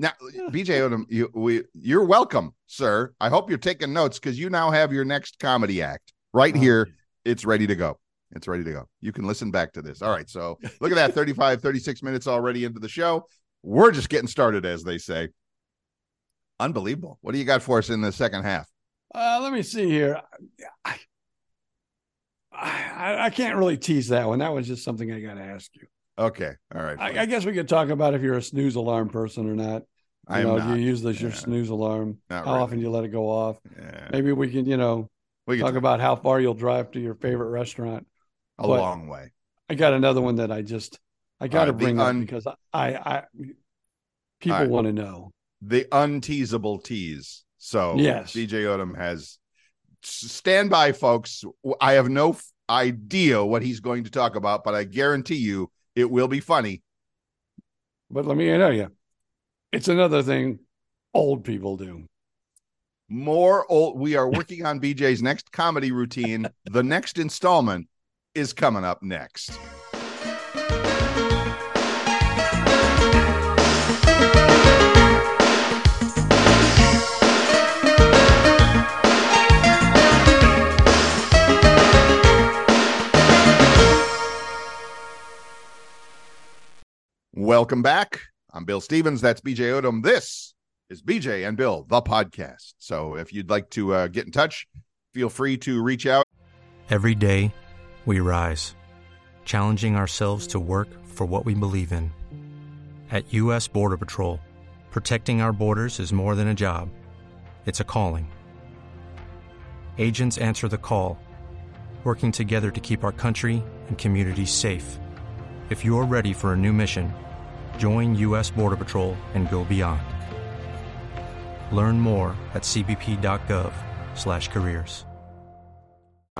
Now, BJ you we you're welcome, sir. I hope you're taking notes because you now have your next comedy act right Oh, here. It's ready to go. It's ready to go. You can listen back to this. All right. So look at that 35, 36 minutes already into the show. We're just getting started, as they say. Unbelievable. What do you got for us in the second half? Uh, let me see here. I, I, I can't really tease that one. That was just something I got to ask you. Okay. All right. I, I guess we could talk about if you're a snooze alarm person or not. You I know, not. you use this your Yeah. snooze alarm, Not how really. often you let it go off. Yeah. Maybe we can, you know, We can talk talk about how far you'll drive to your favorite restaurant. a but- long way. I got another one that I just I got to right, bring un- up because I I people right. want to know. The unteasable tease. So Yes. BJ Odom has stand by, folks. I have no f- idea what he's going to talk about, but I guarantee you it will be funny. But let me tell you, it's another thing old people do. More old. We are working on BJ's next comedy routine. The next installment is coming up next. Welcome back. I'm Bill Stevens. That's BJ Odom. This is BJ and Bill, the podcast. So if you'd like to uh, get in touch, feel free to reach out. Every day, we rise, challenging ourselves to work for what we believe in. At U.S. Border Patrol, protecting our borders is more than a job, it's a calling. Agents answer the call, working together to keep our country and communities safe. If you're ready for a new mission, join U.S. Border Patrol and go beyond. Learn more at cbp.gov/careers.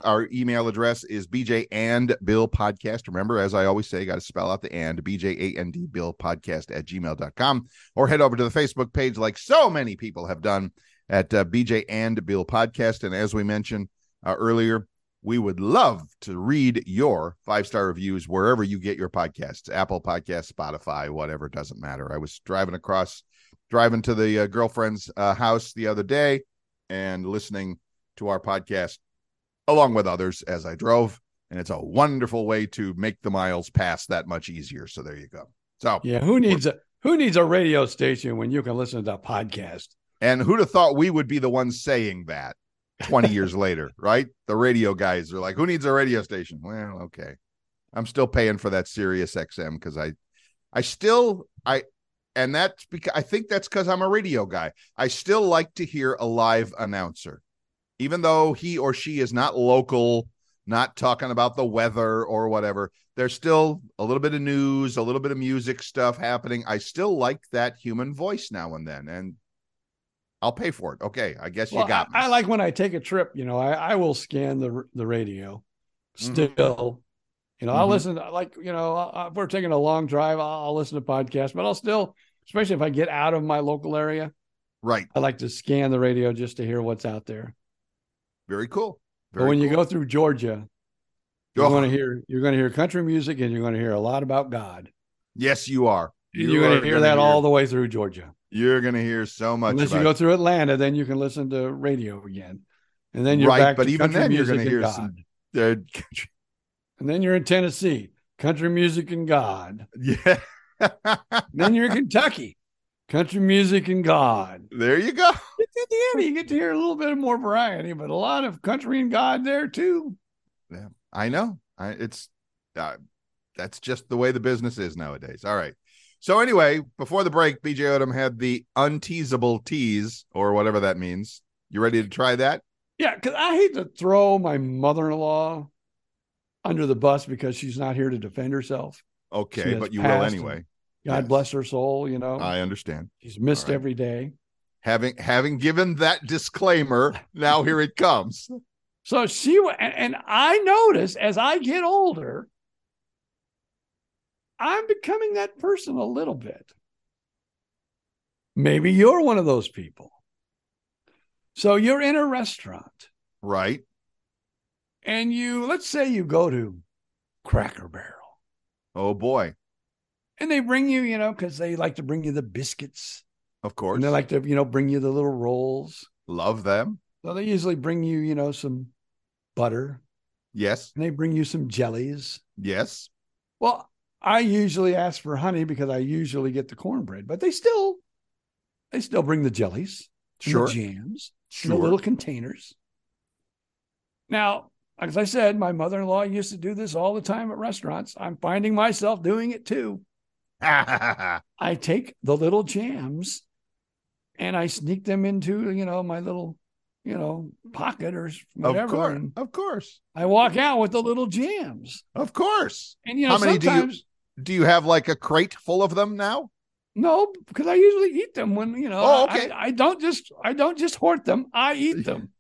Our email address is BJ and Bill podcast. Remember, as I always say, got to spell out the and BJ and Bill podcast at gmail.com or head over to the Facebook page like so many people have done at uh, BJ and Bill podcast. And as we mentioned uh, earlier, we would love to read your five star reviews wherever you get your podcasts Apple Podcasts, Spotify, whatever, doesn't matter. I was driving across, driving to the uh, girlfriend's uh, house the other day and listening to our podcast along with others as I drove. And it's a wonderful way to make the miles pass that much easier. So there you go. So, Yeah, who needs a who needs a radio station when you can listen to a podcast? and who'd have thought we would be the ones saying that 20 years later, right? The radio guys are like, who needs a radio station? Well, okay. I'm still paying for that Sirius XM because I, I still, I, and that's because I think that's because I'm a radio guy. I still like to hear a live announcer, even though he or she is not local, not talking about the weather or whatever. There's still a little bit of news, a little bit of music stuff happening. I still like that human voice now and then. And I'll pay for it. Okay, I guess you got I, me. I like when I take a trip. You know, I, I will scan the the radio. Mhm. Still, you know, I'll Mhm. listen. Like you know, I- if we're taking a long drive, I'll, I'll listen to podcasts. But I'll still, especially if I get out of my local area, right. I like to scan the radio just to hear what's out there. Very cool. but Very when you go through Georgia, you're Oh. going to hear you're going to hear country music, and you're going to hear a lot about God. yes, you are. And you're going to hear that all the way through Georgia. You're going to hear so much. Unless you go through Atlanta, then you can listen to radio again, and then you're right, back but to even then, you're going to hear God. some. Uh, And then you're in Tennessee, country music and God. yeah. then you're in Kentucky, country music and God. there you go. At the end, you get to hear a little bit more variety, but a lot of country and God there too. Yeah, I know. I, it's uh, that's just the way the business is nowadays. All right. So anyway, before the break, BJ Odom had the unteasable tease or whatever that means. You ready to try that? Yeah, because I hate to throw my mother-in-law under the bus because she's not here to defend herself. Okay, but you will anyway. God Yes. bless her soul. You know, I understand. she's missed right. every day. Having having given that disclaimer, now here it comes. So she and, and I notice as I get older, I'm becoming that person a little bit. Maybe you're one of those people. So you're in a restaurant Right. and you, let's say you go to Cracker Barrel Oh boy. and they bring you, you know, because they like to bring you the biscuits Of course. and they like to, you know, bring you the little rolls. Love them. So they usually bring you, you know, some butter Yes. and they bring you some jellies. Yes. Well, I usually ask for honey because I usually get the cornbread, but they still they still bring the jellies, Sure. the jams, Sure. the little containers. Now, as I said, my mother in law used to do this all the time at restaurants. I'm finding myself doing it too. I take the little jams and I sneak them into, you know, my little, you know, pocket or whatever. Of course. Of course. I walk out with the little jams. Of course. And, you know, How many do you sometimes, do you have like a crate full of them now? no, because I usually eat them when, you know, Oh, I- okay. I, I don't just, I don't just hoard them. I eat them.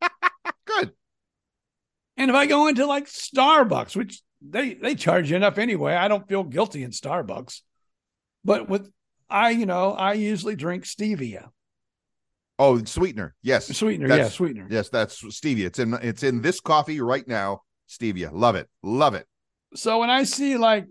Good. And if I go into like Starbucks, which they they charge you enough anyway, I don't feel guilty in Starbucks. But with I, you know, I usually drink stevia. Oh, sweetener. Yes. Sweetener, That's- yeah, sweetener. Yes, that's stevia. It's in it's in this coffee right now. Stevia. Love it. Love it. So when I see like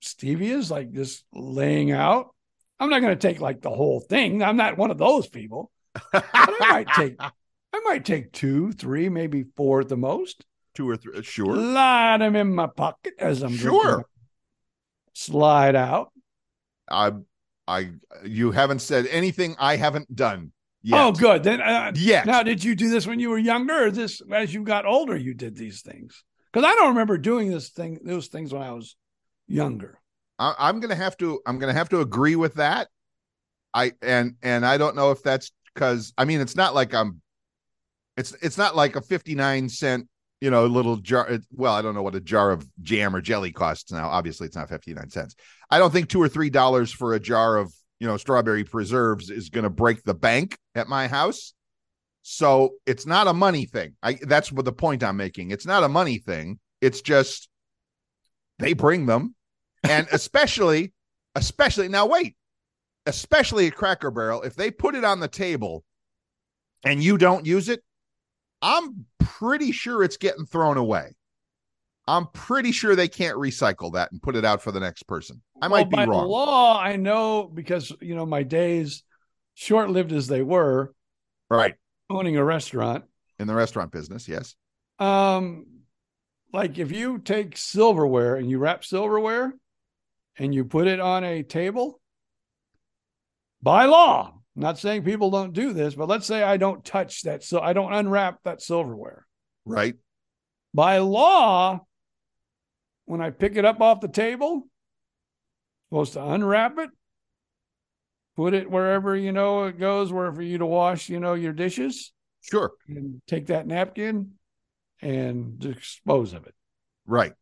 stevia's like just laying out, I'm not going to take like the whole thing. I'm not one of those people. I might take I might take two, three, maybe four at the most. Two or three. Sure. Slide them in my pocket as I'm Sure. Slide out. I I you haven't said anything I haven't done yet. Oh, good. Then, uh, Yet. Now, did you do this when you were younger, or this as you got older? You did these things because I don't remember doing this thing, those things when I was younger. I, I'm gonna have to I'm gonna have to agree with that. I and and I don't know if that's because I mean it's not like I'm it's it's not like a 59 cent you know little jar it- well I don't know what a jar of jam or jelly costs now obviously it's not 59 cents I don't think two or three dollars for a jar of you know strawberry preserves is going to break the bank at my house so it's not a money thing. I that's what the point I'm making. It's not a money thing. It's just they bring them. And especially especially now wait especially at cracker barrel if they put it on the table and you don't use it i'm pretty sure it's getting thrown away. I'm pretty sure they can't recycle that and put it out for the next person. I Well, might be by wrong. law, I know because you know my days, short lived as they were, right owning a restaurant. in the restaurant business yes Um, like if you take silverware and you wrap silverware and you put it on a table, by law, I'm not saying people don't do this, but let's say I don't touch that, so I don't unwrap that silverware. right By law, when I pick it up off the table, supposed to unwrap it, put it wherever you know it goes, where for you to wash, you know, your dishes, sure and take that napkin and dispose of it. right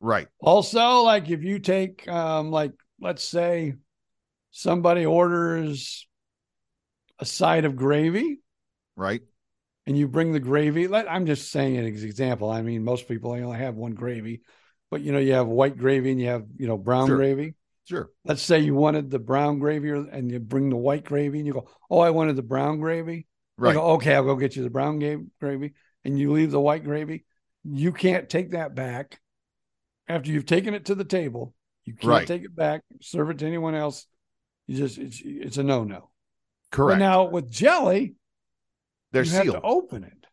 right Also, like if you take, um, like let's say somebody orders a side of gravy right and you bring the gravy. Let I'm just saying an example. I mean, most people only have one gravy, but you know, you have white gravy and you have you know brown Sure. gravy. Sure Let's say you wanted the brown gravy, and you bring the white gravy, and you go, "Oh, I wanted the brown gravy." Right go, okay, I'll go get you the brown ga- gravy, and you leave the white gravy. You can't take that back after you've taken it to the table. You can't Right. take it back, serve it to anyone else. You just it's it's a no no. But correct now with jelly, they're you have sealed to open it.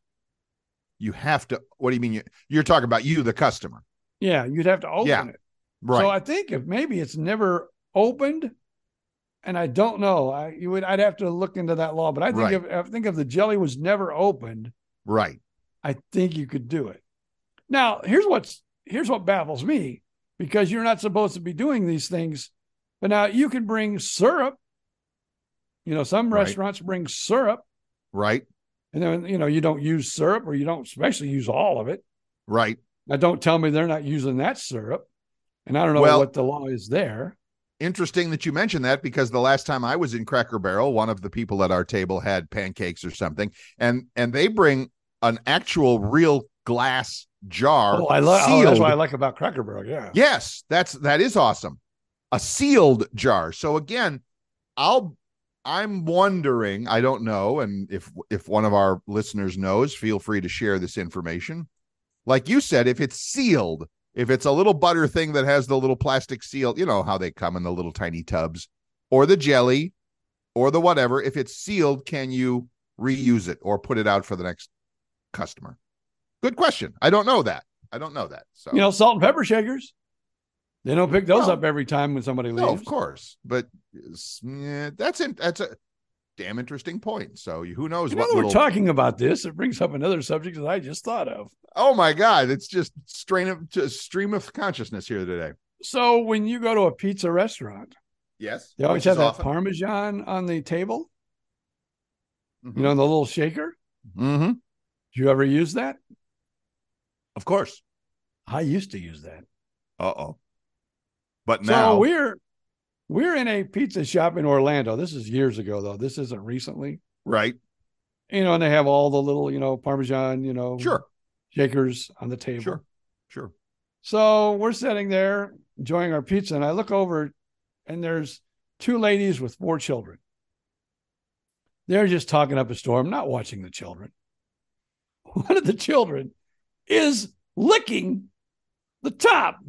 you have to what do you mean you, you're talking about you the customer Yeah, you'd have to open Yeah, it. Right So I think if maybe it's never opened, and I don't know, I you would I'd have to look into that law. But I think Right. if I think if the jelly was never opened, right I think you could do it. Now, here's what's here's what baffles me because you're not supposed to be doing these things, but now you can bring syrup. You know, some Right. restaurants bring syrup, right and then you know you don't use syrup or you don't especially use all of it. right Now, don't tell me they're not using that syrup, and I don't know Well- what the law is there. interesting that you mentioned that because the last time I was in Cracker Barrel, one of the people at our table had pancakes or something, and and they bring an actual real glass jar. Oh, I love. Oh, that's what I like about Cracker Barrel. Yeah. Yes, that's that is awesome. A sealed jar. So again, I'll I'm wondering, I don't know, and if if one of our listeners knows, feel free to share this information. Like you said, if it's sealed, if it's a little butter thing that has the little plastic seal, you know how they come in the little tiny tubs, or the jelly, or the whatever, if it's sealed, can you reuse it or put it out for the next customer? Good question. I don't know that. I don't know that. So You know, salt and pepper shakers. They don't pick those Well, up every time when somebody leaves. No, of course, but uh, yeah, that's in, that's a damn interesting point. So who knows You what know, little, we're talking about this. It brings up another subject that I just thought of. Oh my god, it's just strain of just stream of consciousness here today. So when you go to a pizza restaurant, Yes. they always have that often- Parmesan on the table, Mhm. you know, the little shaker. Mm-hmm. Did you ever use that? Of course. I used to use that. Uh-oh. But So now we're we're in a pizza shop in Orlando. This is years ago though. This isn't recently. right. You know, and they have all the little, you know, Parmesan, you know, Sure. shakers on the table. Sure. Sure. So we're sitting there enjoying our pizza, and I look over, and there's two ladies with four children. They're just talking up a storm, not watching the children. One of the children is licking the top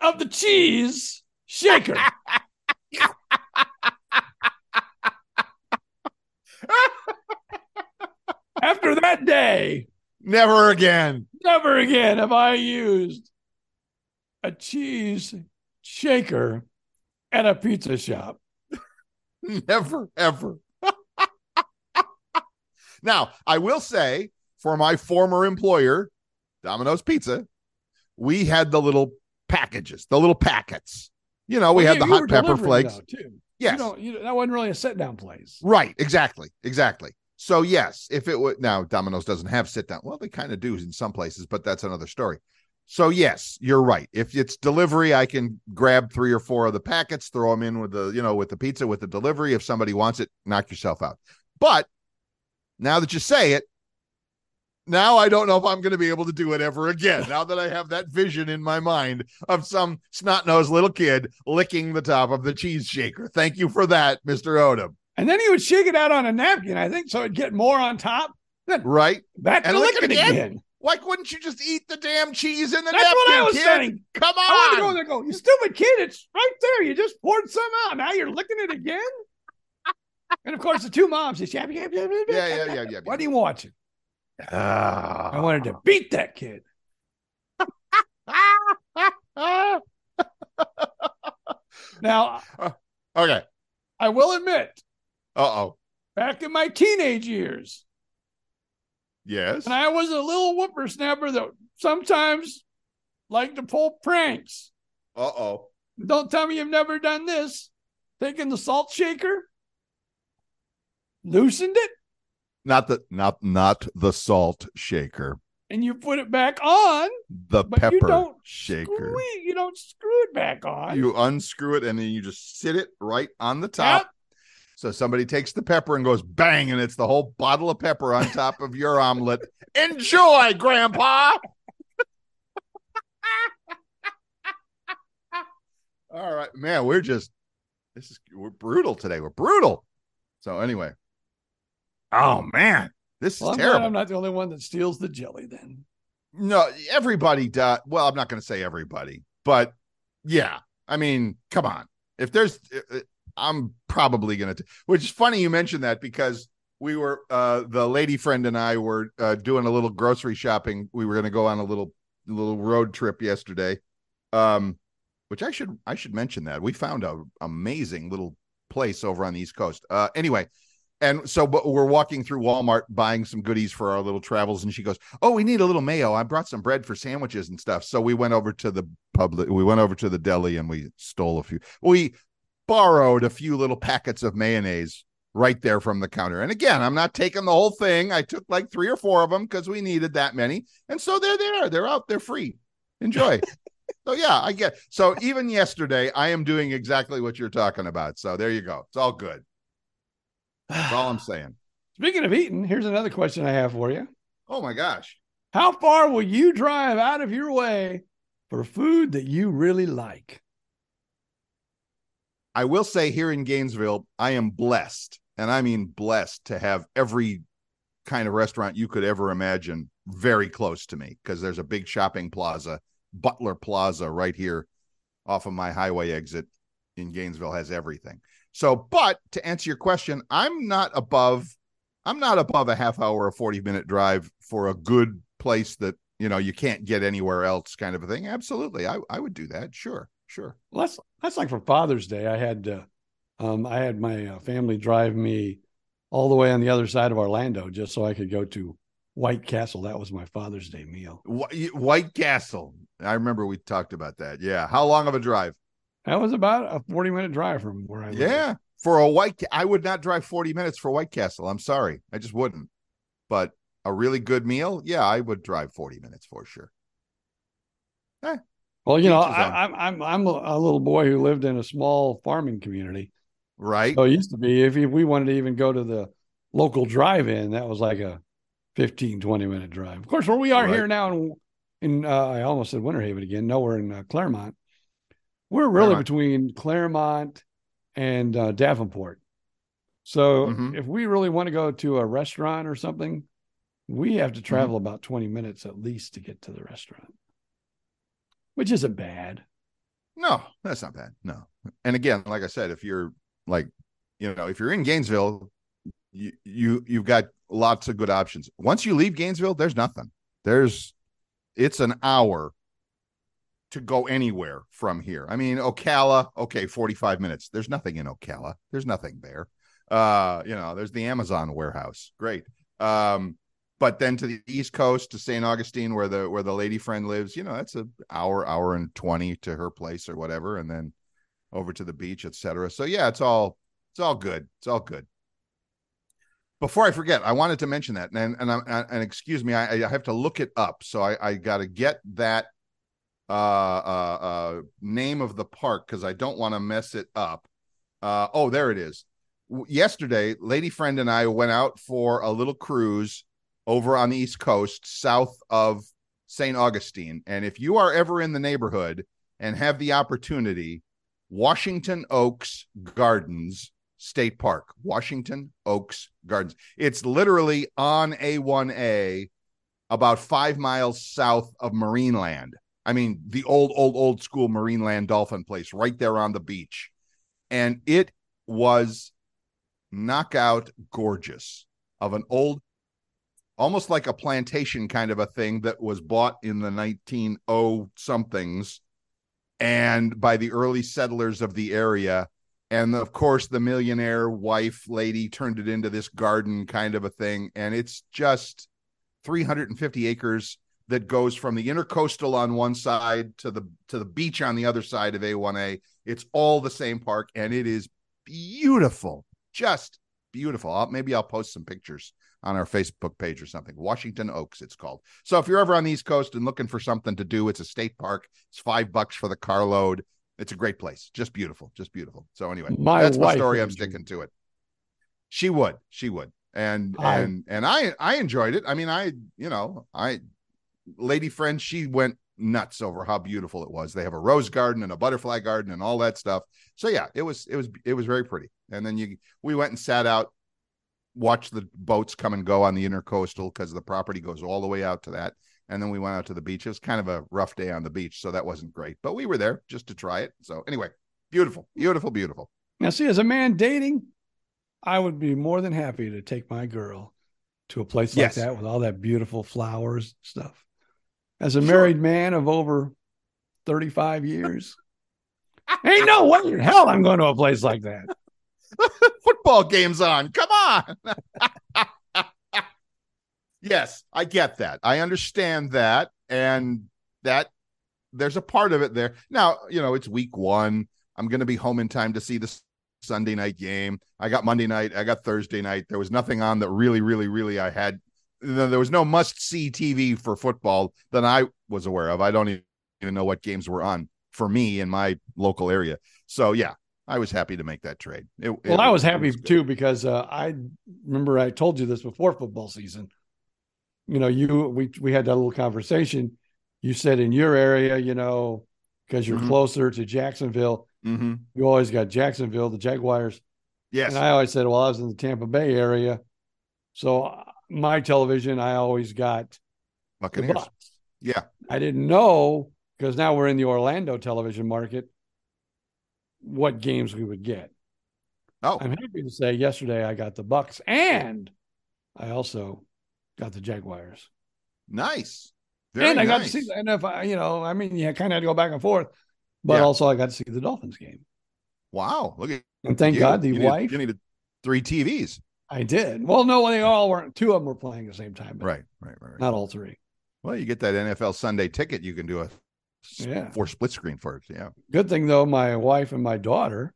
of the cheese shaker. After that day, Never again. Never again have I used a cheese shaker at a pizza shop. Never, ever. now, I will say for my former employer, Domino's Pizza, we had the little packages, the little packets. You know, we Well, had you- the you hot pepper flakes. though, too. Yes. You don't, you, that wasn't really a sit down place. Right, exactly, exactly. So yes, if it would now Domino's doesn't have sit down. Well, they kind of do in some places, but that's another story. So yes, you're right. If it's delivery, I can grab three or four of the packets, throw them in with the you know with the pizza with the delivery. If somebody wants it, knock yourself out. But now that you say it, now I don't know if I'm going to be able to do it ever again. Now that I have that vision in my mind of some snot nosed little kid licking the top of the cheese shaker. Thank you for that, Mister Odom. And then he would shake it out on a napkin, I think, so it'd get more on top. Then Right? back to And lick licking it again? again. Why couldn't you just eat the damn cheese in the napkin? That's napkin, what I was kid? saying. Come on. I wanted to go there go, you stupid kid, it's right there. You just poured some out. Now you're licking it again. and of course, the two moms just yap, yap, Yeah, yeah, yeah, yeah. What are you watching? Ah. I wanted to beat that kid. Now, okay. I will admit, Uh oh. back in my teenage years, Yes. and I was a little whippersnapper that sometimes liked to pull pranks. Uh oh. Don't tell me you've never done this. Taking the salt shaker, loosened it, Not the not not the salt shaker. and you put it back on. The pepper you don't shaker. Squeeze, you don't screw it back on. You unscrew it and then you just sit it right on the top. Yep. So somebody takes the pepper and goes bang, and it's the whole bottle of pepper on top of your omelet. Enjoy, Grandpa. All right, man. We're just this is we're brutal today. We're brutal. So anyway. Oh man, this is I'm glad terrible. I'm not the only one that steals the jelly. Then No, everybody does. Well, I'm not going to say everybody, but yeah. I mean, come on. If there's, uh, I'm probably going to. Which is funny you mentioned that because we were, uh the lady friend and I were uh, doing a little grocery shopping. We were to go on a little little road trip yesterday. Um, which I should I should mention that we found a amazing little place over on the East Coast. Uh, anyway, and so but we're walking through Walmart buying some goodies for our little travels, and she goes, "Oh, we need a little mayo. I brought some bread for sandwiches and stuff." So we went over to the public. We went over to the deli and we stole a few. We borrowed a few little packets of mayonnaise right there from the counter. And again, I'm not taking the whole thing. I took like three or four of them because we needed that many, and so they're there. They're out. They're free. Enjoy. so yeah, I get. So even yesterday, I am doing exactly what you're talking about. So there you go. It's all good. That's all I'm saying. speaking of eating, here's another question I have for you: Oh my gosh. How far will you drive out of your way for food that you really like? I will say here in Gainesville, I am blessed, and I mean blessed to have every kind of restaurant you could ever imagine very close to me because there's a big shopping plaza, Butler Plaza, right here off of my highway exit in Gainesville has everything. So, but to answer your question, I'm not above I'm not above a half hour or 40 minute drive for a good place that, you know, you can't get anywhere else kind of a thing. Absolutely. I, I would do that. Sure. Sure. Well, that's like for Father's Day. I had uh, um, I had my uh, family drive me all the way on the other side of Orlando just so I could go to White Castle. That was my Father's Day meal. White Castle. I remember we talked about that. Yeah. How long of a drive? That was about a 40 minute drive from where I live. Yeah. For a white, I would not drive 40 minutes for White Castle. I'm sorry. I just wouldn't. But a really good meal, yeah, I would drive 40 minutes for sure. Eh, Well, you know. I, I'm I'm I'm a, little boy who lived in a small farming community. right. So it used to be if, we wanted to even go to the local drive-in, that was like a 15, 20 minute drive. Of course, where we are Right. here now in, in uh, I almost said Winter Haven again. No, we're in uh, Clermont. We're really Clermont. between Clermont and uh, Davenport. So Mhm. if we really want to go to a restaurant or something, we have to travel about 20 minutes at least to get to the restaurant, which isn't bad. No, that's not bad. No. And again, like I said, if you're like, you know, if you're in Gainesville, you you you've got lots of good options. Once you leave Gainesville, there's nothing. There's it's an hour to go anywhere from here. I mean, Ocala, okay, 45 minutes. There's nothing in Ocala. There's nothing there. Uh, you know, there's the Amazon warehouse. Great. Um, but then to the East Coast to St. Augustine, where the where the lady friend lives, you know, that's a hour, hour and twenty to her place or whatever, and then over to the beach, etc. So yeah, it's all it's all good. It's all good. Before I forget, I wanted to mention that, and and I, and excuse me, I, I have to look it up, so I, I got to get that uh, uh, uh, name of the park because I don't want to mess it up. Uh, oh, there it is. W- Yesterday, lady friend and I went out for a little cruise over on the East Coast, south of St. Augustine. And if you are ever in the neighborhood and have the opportunity, Washington Oaks Gardens State Park, Washington Oaks Gardens. It's literally on A1A, about five miles south of Marineland. I mean, the old, old, old school Marineland Dolphin place right there on the beach. And it was knockout gorgeous of an old almost like a plantation kind of a thing that was bought in the 1900 somethings and by the early settlers of the area. And of course the millionaire wife lady turned it into this garden kind of a thing. And it's just 350 acres that goes from the intercoastal on one side to the to the beach on the other side of A1A it's all the same park and it is beautiful just beautiful. Maybe I'll post some pictures on our Facebook page or something. Washington Oaks, it's called. So if you're ever on the East Coast and looking for something to do, it's a state park. It's five bucks for the carload. It's a great place. Just beautiful. Just beautiful. So anyway, My that's my story. I'm sticking to it. She would. She would. And I- and and I I enjoyed it. I mean, I you know I lady friend she went nuts over how beautiful it was. They have a rose garden and a butterfly garden and all that stuff. So yeah, it was it was it was very pretty. And then you we went and sat out watched the boats come and go on the intercoastal because the property goes all the way out to that. And then we went out to the beach. It was kind of a rough day on the beach, so that wasn't great. But we were there just to try it. So anyway, beautiful, beautiful, beautiful. Now, see, as a man dating, I would be more than happy to take my girl to a place like Yes. that with all that beautiful flowers stuff. As a Sure. married man of over 35 years, ain't no way in hell I'm going to a place like that. Football games on. Come on. yes, I get that. I understand that. And that there's a part of it there. Now, you know, it's week one. I'm going to be home in time to see the Sunday night game. I got Monday night. I got Thursday night. There was nothing on that really, really, really I had. There was no must see TV for football that I was aware of. I don't even know what games were on for me in my local area. So, yeah, I was happy to make that trade. It, it Well, I was happy good. too because uh, I remember I told you this before football season. You know, you we we had that little conversation. You said in your area, you know, because you're Mhm. closer to Jacksonville, Mhm. you always got Jacksonville, the Jaguars. Yes. And I always said, well, I was in the Tampa Bay area. So uh, my television, I always got Buccaneers. Yeah. I didn't know because now we're in the Orlando television market what games we would get. Oh, I'm happy to say yesterday I got the Bucs and I also got the Jaguars. nice. Very and I got to see and if I, you know, I mean, you kind of had to go back and forth, but Yeah. also I got to see the Dolphins game. Wow. Look at And thank you. God the You wife you needed three TVs. I did. Well, no, they all weren't. Two of them were playing at the same time, Right, right, right. right. not all three. Well, you get that NFL Sunday ticket, you can do a Yeah. for split screen for it. Yeah. Good thing though, my wife and my daughter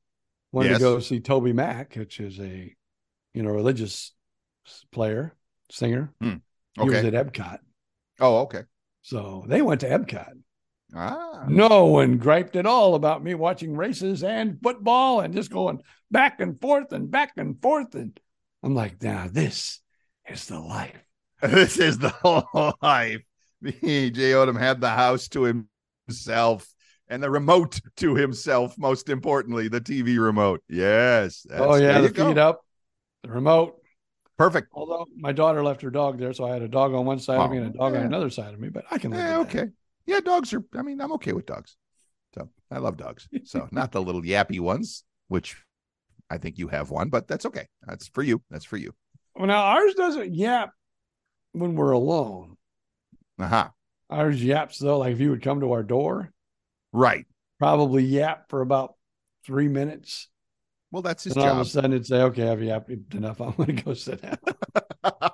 wanted Yes. to go see TobyMac, which is a, you know, religious player, singer. He was at Epcot, Oh, okay. so they went to Epcot. Ah. No one griped at all about me watching races and football and just going back and forth and back and forth. And I'm like, now this is the life. This is the whole life. Jay Odom had the house to himself and the remote to himself. Most importantly, the TV remote. Yes. oh yeah, the go. feet up, the remote. Perfect. Although my daughter left her dog there, so I had a dog on one side of me and a dog on another side of me. But I can Yeah, okay. Yeah, dogs are. I mean, I'm okay with dogs. So I love dogs. So not the little yappy ones, which I think you have one, but that's okay. That's for you. That's for you. Well, now ours doesn't yap when we're alone. Uh huh. Ours yaps though, like if you would come to our door, Right. probably yap for about three minutes. Well, that's his and all of job. a sudden it'd say, okay, I've yapped enough. I'm going to go sit down.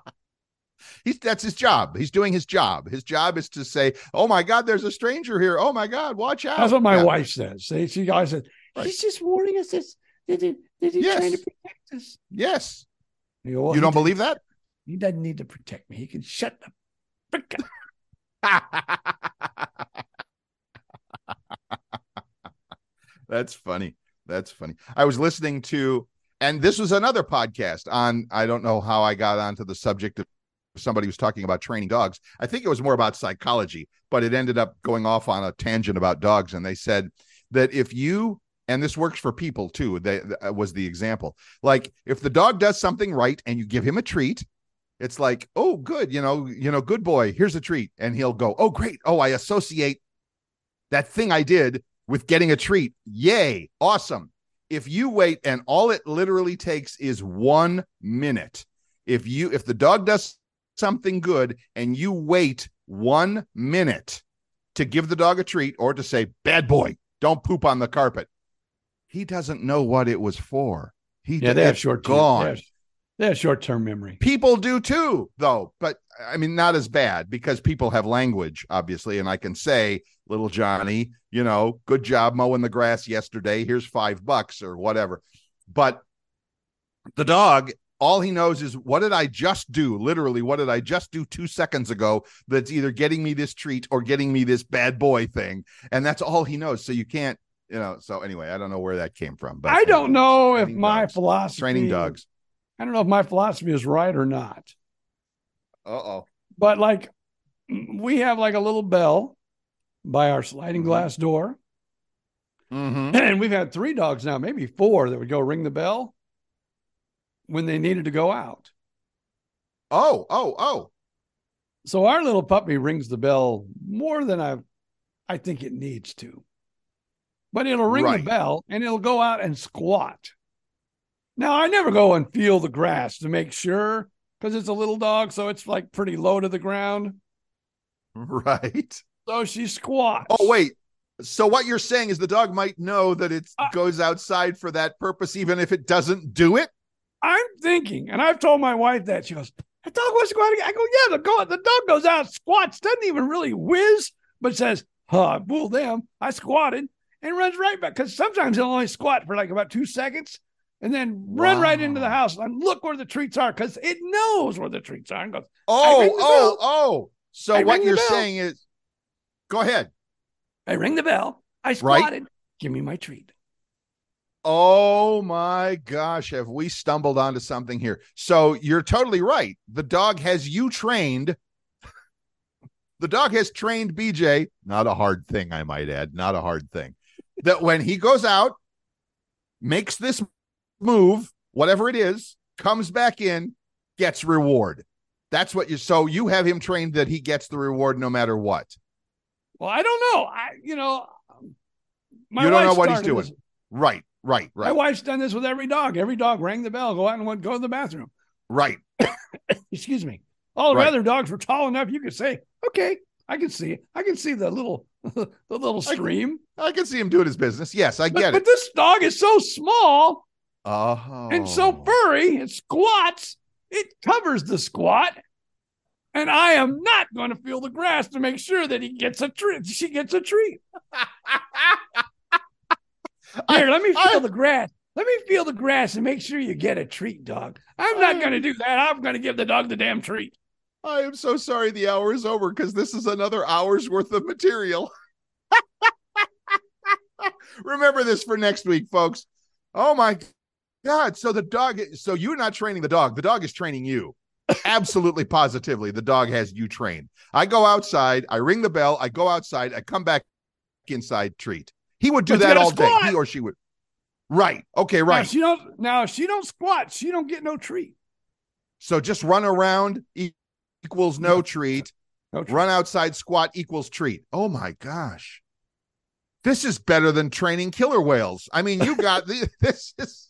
He's that's his job. He's doing his job. His job is to say, "Oh my God, there's a stranger here. Oh my God, watch out." That's what my Yeah. wife says. See, she always says, Right. he's just warning us. This, that he, that he's trying to protect us. Yes. You, go, well, You don't believe that? He doesn't need to protect me. He can shut the frick up. That's funny. That's funny. I was listening to, and this was another podcast on. I don't know how I got onto the subject of somebody was talking about training dogs. I think it was more about psychology, but it ended up going off on a tangent about dogs. And they said that if you, and this works for people too, that was the example. Like if the dog does something right and you give him a treat, it's like, oh, good, you know, you know, good boy, here's a treat. And he'll go, oh, great. Oh, I associate that thing I did with getting a treat. Yay, awesome. If you wait and all it literally takes is one minute, if you if the dog does something good and you wait one minute to give the dog a treat or to say, bad boy, don't poop on the carpet, he doesn't know what it was for. He Yeah, they have short gone. They have short term memory. People do too, though, but I mean, not as bad because people have language, obviously. And I can say, little Johnny, you know, good job mowing the grass yesterday. Here's five bucks or whatever. But the dog, all he knows is, what did I just do? Literally, what did I just do two seconds ago that's either getting me this treat or getting me this bad boy thing? And that's all he knows. So you can't, you know. So anyway, I don't know where that came from, but I don't know if my dogs. philosophy training dogs. I don't know if my philosophy is right or not. Uh oh. But like we have like a little bell by our sliding glass door. Mm-hmm. And we've had three dogs now, maybe four, that would go ring the bell when they needed to go out. Oh, oh, oh. So our little puppy rings the bell more than I I think it needs to. But it'll ring Right. the bell and it'll go out and squat. Now I never go and feel the grass to make sure because it's a little dog, so it's like pretty low to the ground. Right. So she squats. Oh, wait. So what you're saying is the dog might know that it Uh, goes outside for that purpose, even if it doesn't do it. I'm thinking, and I've told my wife that she goes, "The dog wants to go out." again." I go, "Yeah, the go the dog goes out, squats, doesn't even really whiz, but says, huh, fool them. I squatted and runs right back because sometimes he'll only squat for like about two seconds and then run right into the house and look where the treats are because it knows where the treats are and goes, Oh, oh, oh. So I what you're saying is, go ahead. I ring the bell, I Right. squatted, give me my treat. Oh my gosh, have we stumbled onto something here? So you're totally right. The dog has you trained. The dog has trained BJ, not a hard thing, I might add, not a hard thing. That when he goes out, makes this move, whatever it is, comes back in, gets reward. That's what you so you have him trained that he gets the reward no matter what. Well, I don't know. I, you know, my you don't know what he's doing. this- Right, right, My wife's done this with every dog. Every dog rang the bell, go out and went, go to the bathroom. right. Excuse me. All the Right. other dogs were tall enough. You could say, okay, I can see it. I can see the little, the little I- stream. I can see him doing his business. Yes, I get but it. But this dog is so small. Oh. And so furry, it squats, it covers the squat. And I am not going to feel the grass to make sure that he gets a treat. She gets a treat. Here, let me feel I- the grass. Let me feel the grass and make sure you get a treat, dog. I'm not going to do that. I'm going to give the dog the damn treat. I am so sorry the hour is over because this is another hour's worth of material. Remember this for next week, folks. Oh my God. So the dog, so you're not training the dog. The dog is training you. Absolutely positively. The dog has you trained. I go outside, I ring the bell, I go outside, I come back inside, treat. He would do But that all day. He or she would. Right. Okay, right. if she don't now she don't squat, she don't get no treat. So just run around equals no treat. No treat. Run outside squat equals treat. Oh my gosh. This is better than training killer whales. I mean, you got the, this is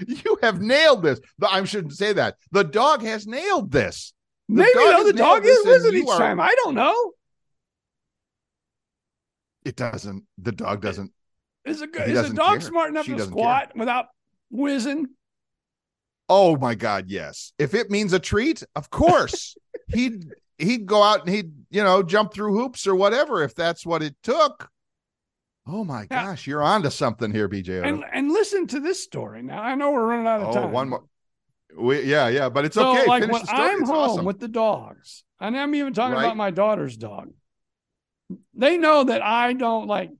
you have nailed this. The- I shouldn't say that. The dog has nailed this. The Maybe dog has the dog is and with it you each are- time. I don't know. It doesn't. The dog doesn't. Is a He is a dog care. smart enough She to squat without whizzing? Oh my God, yes. If it means a treat, of course. he'd he'd go out and he'd, you know, jump through hoops or whatever if that's what it took. Oh my Yeah. gosh, you're onto something here, BJ. And and listen to this story. Now I know we're running out of oh, time. one more. We, yeah, yeah, but it's so okay. like Finish when the story. I'm It's home awesome. with the dogs, and I'm even talking Right. about my daughter's dog. They know that I don't like.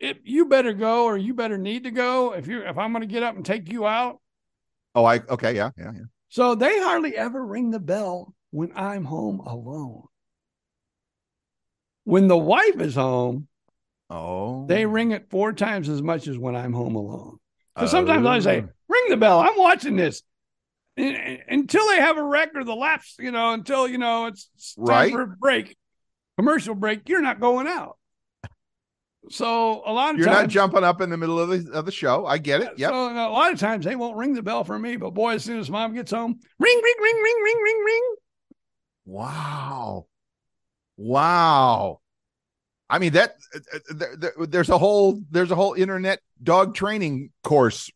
If you better go or you better need to go if you if I'm going to get up and take you out. Oh, I okay, yeah, yeah, yeah. So they hardly ever ring the bell when I'm home alone. When the wife is home, Oh, they ring it four times as much as when I'm home alone. Because sometimes I say, Oh. ring the bell. I'm watching this. And- Until they have a record, the lapse, you know, until, you know, it's time Right. for a break, commercial break, you're not going out. So a lot of You're times, not jumping up in the middle of the of the show. I get it. Yep. So a lot of times they won't ring the bell for me, but boy, as soon as mom gets home, ring, ring, ring, ring, ring, ring, ring. Wow. Wow. I mean that uh, there, there- there's a whole there's a whole internet dog training course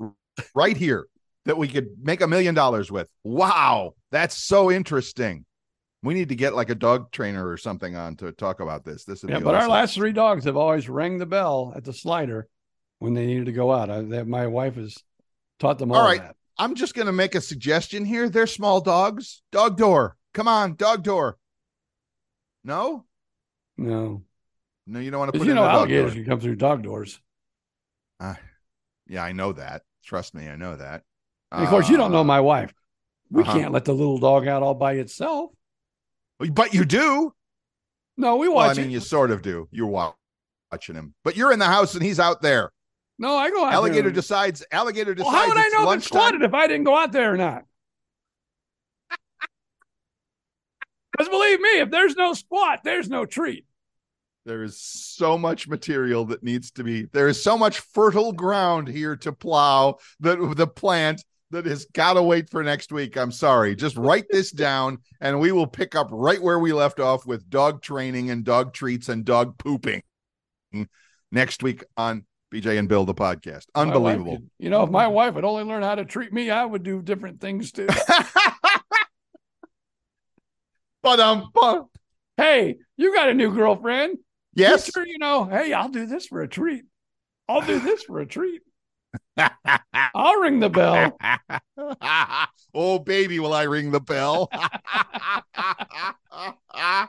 right here that we could make a million dollars with. Wow. That's so interesting. We need to get like a dog trainer or something on to talk about this. This would Yeah, but our last three dogs have always rang the bell at the slider when they needed to go out. I, that my wife has taught them all, All right. that. I'm just going to make a suggestion here. They're small dogs. Dog door. Come on, dog door. No? No, No, you don't want to put you know alligators can come through dog doors. Yeah, I know that. Trust me, I know that. And of course, you don't know Uh, my wife. We uh-huh. can't let the little dog out all by itself. But you do. No, we watch. Well, I mean, it. you sort of do. You're wa- watching him, but you're in the house and he's out there. No, I go out Alligator there. decides. Alligator Well, decides. how would I know if it's squatted if I didn't go out there or not? Because believe me, if there's no spot, there's no treat. There is so much material that needs to be. There is so much fertile ground here to plow. The the plant that has got to wait for next week. I'm sorry. Just write this down, and we will pick up right where we left off with dog training and dog treats and dog pooping next week on BJ and Bill the podcast. My wife Unbelievable. you know, if my wife would only learn how to treat me, I would do different things too. but um, hey, you got a new girlfriend? Yes. You sure you know, hey, I'll do this for a treat. I'll do this for a treat. I'll ring the bell. oh, baby, will I ring the bell?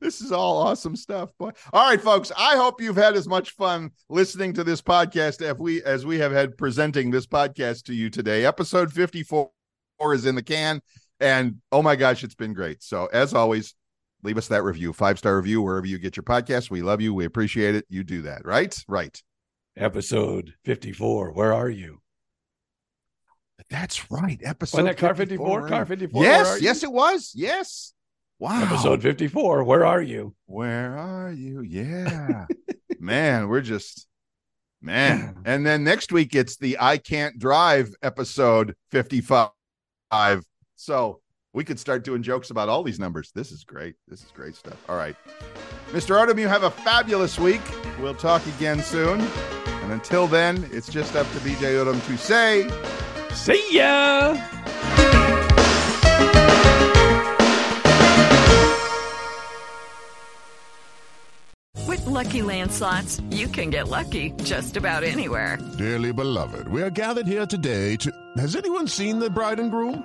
this is all awesome stuff. Boy. All right, folks. I hope you've had as much fun listening to this podcast as we as we have had presenting this podcast to you today. Episode 54 is in the can. And oh my gosh, it's been great. So as always, leave us that review, five star review, wherever you get your podcast. We love you. We appreciate it. You do that, right? Right. Episode 54. Where are you? That's right. Episode Wasn't that car 54? Car 54. where Yes, yes, it was. Yes. Wow. Episode 54. Where are you? Where are you? Yeah. man, we're just man. And then next week it's the I can't drive episode 55. So we could start doing jokes about all these numbers. This is great. This is great stuff. All right. Mr. Odom, you have a fabulous week. We'll talk again soon. And until then, it's just up to BJ Odom to say, See ya. With Lucky Land slots, you can get lucky just about anywhere. Dearly beloved, we are gathered here today to. Has anyone seen the bride and groom?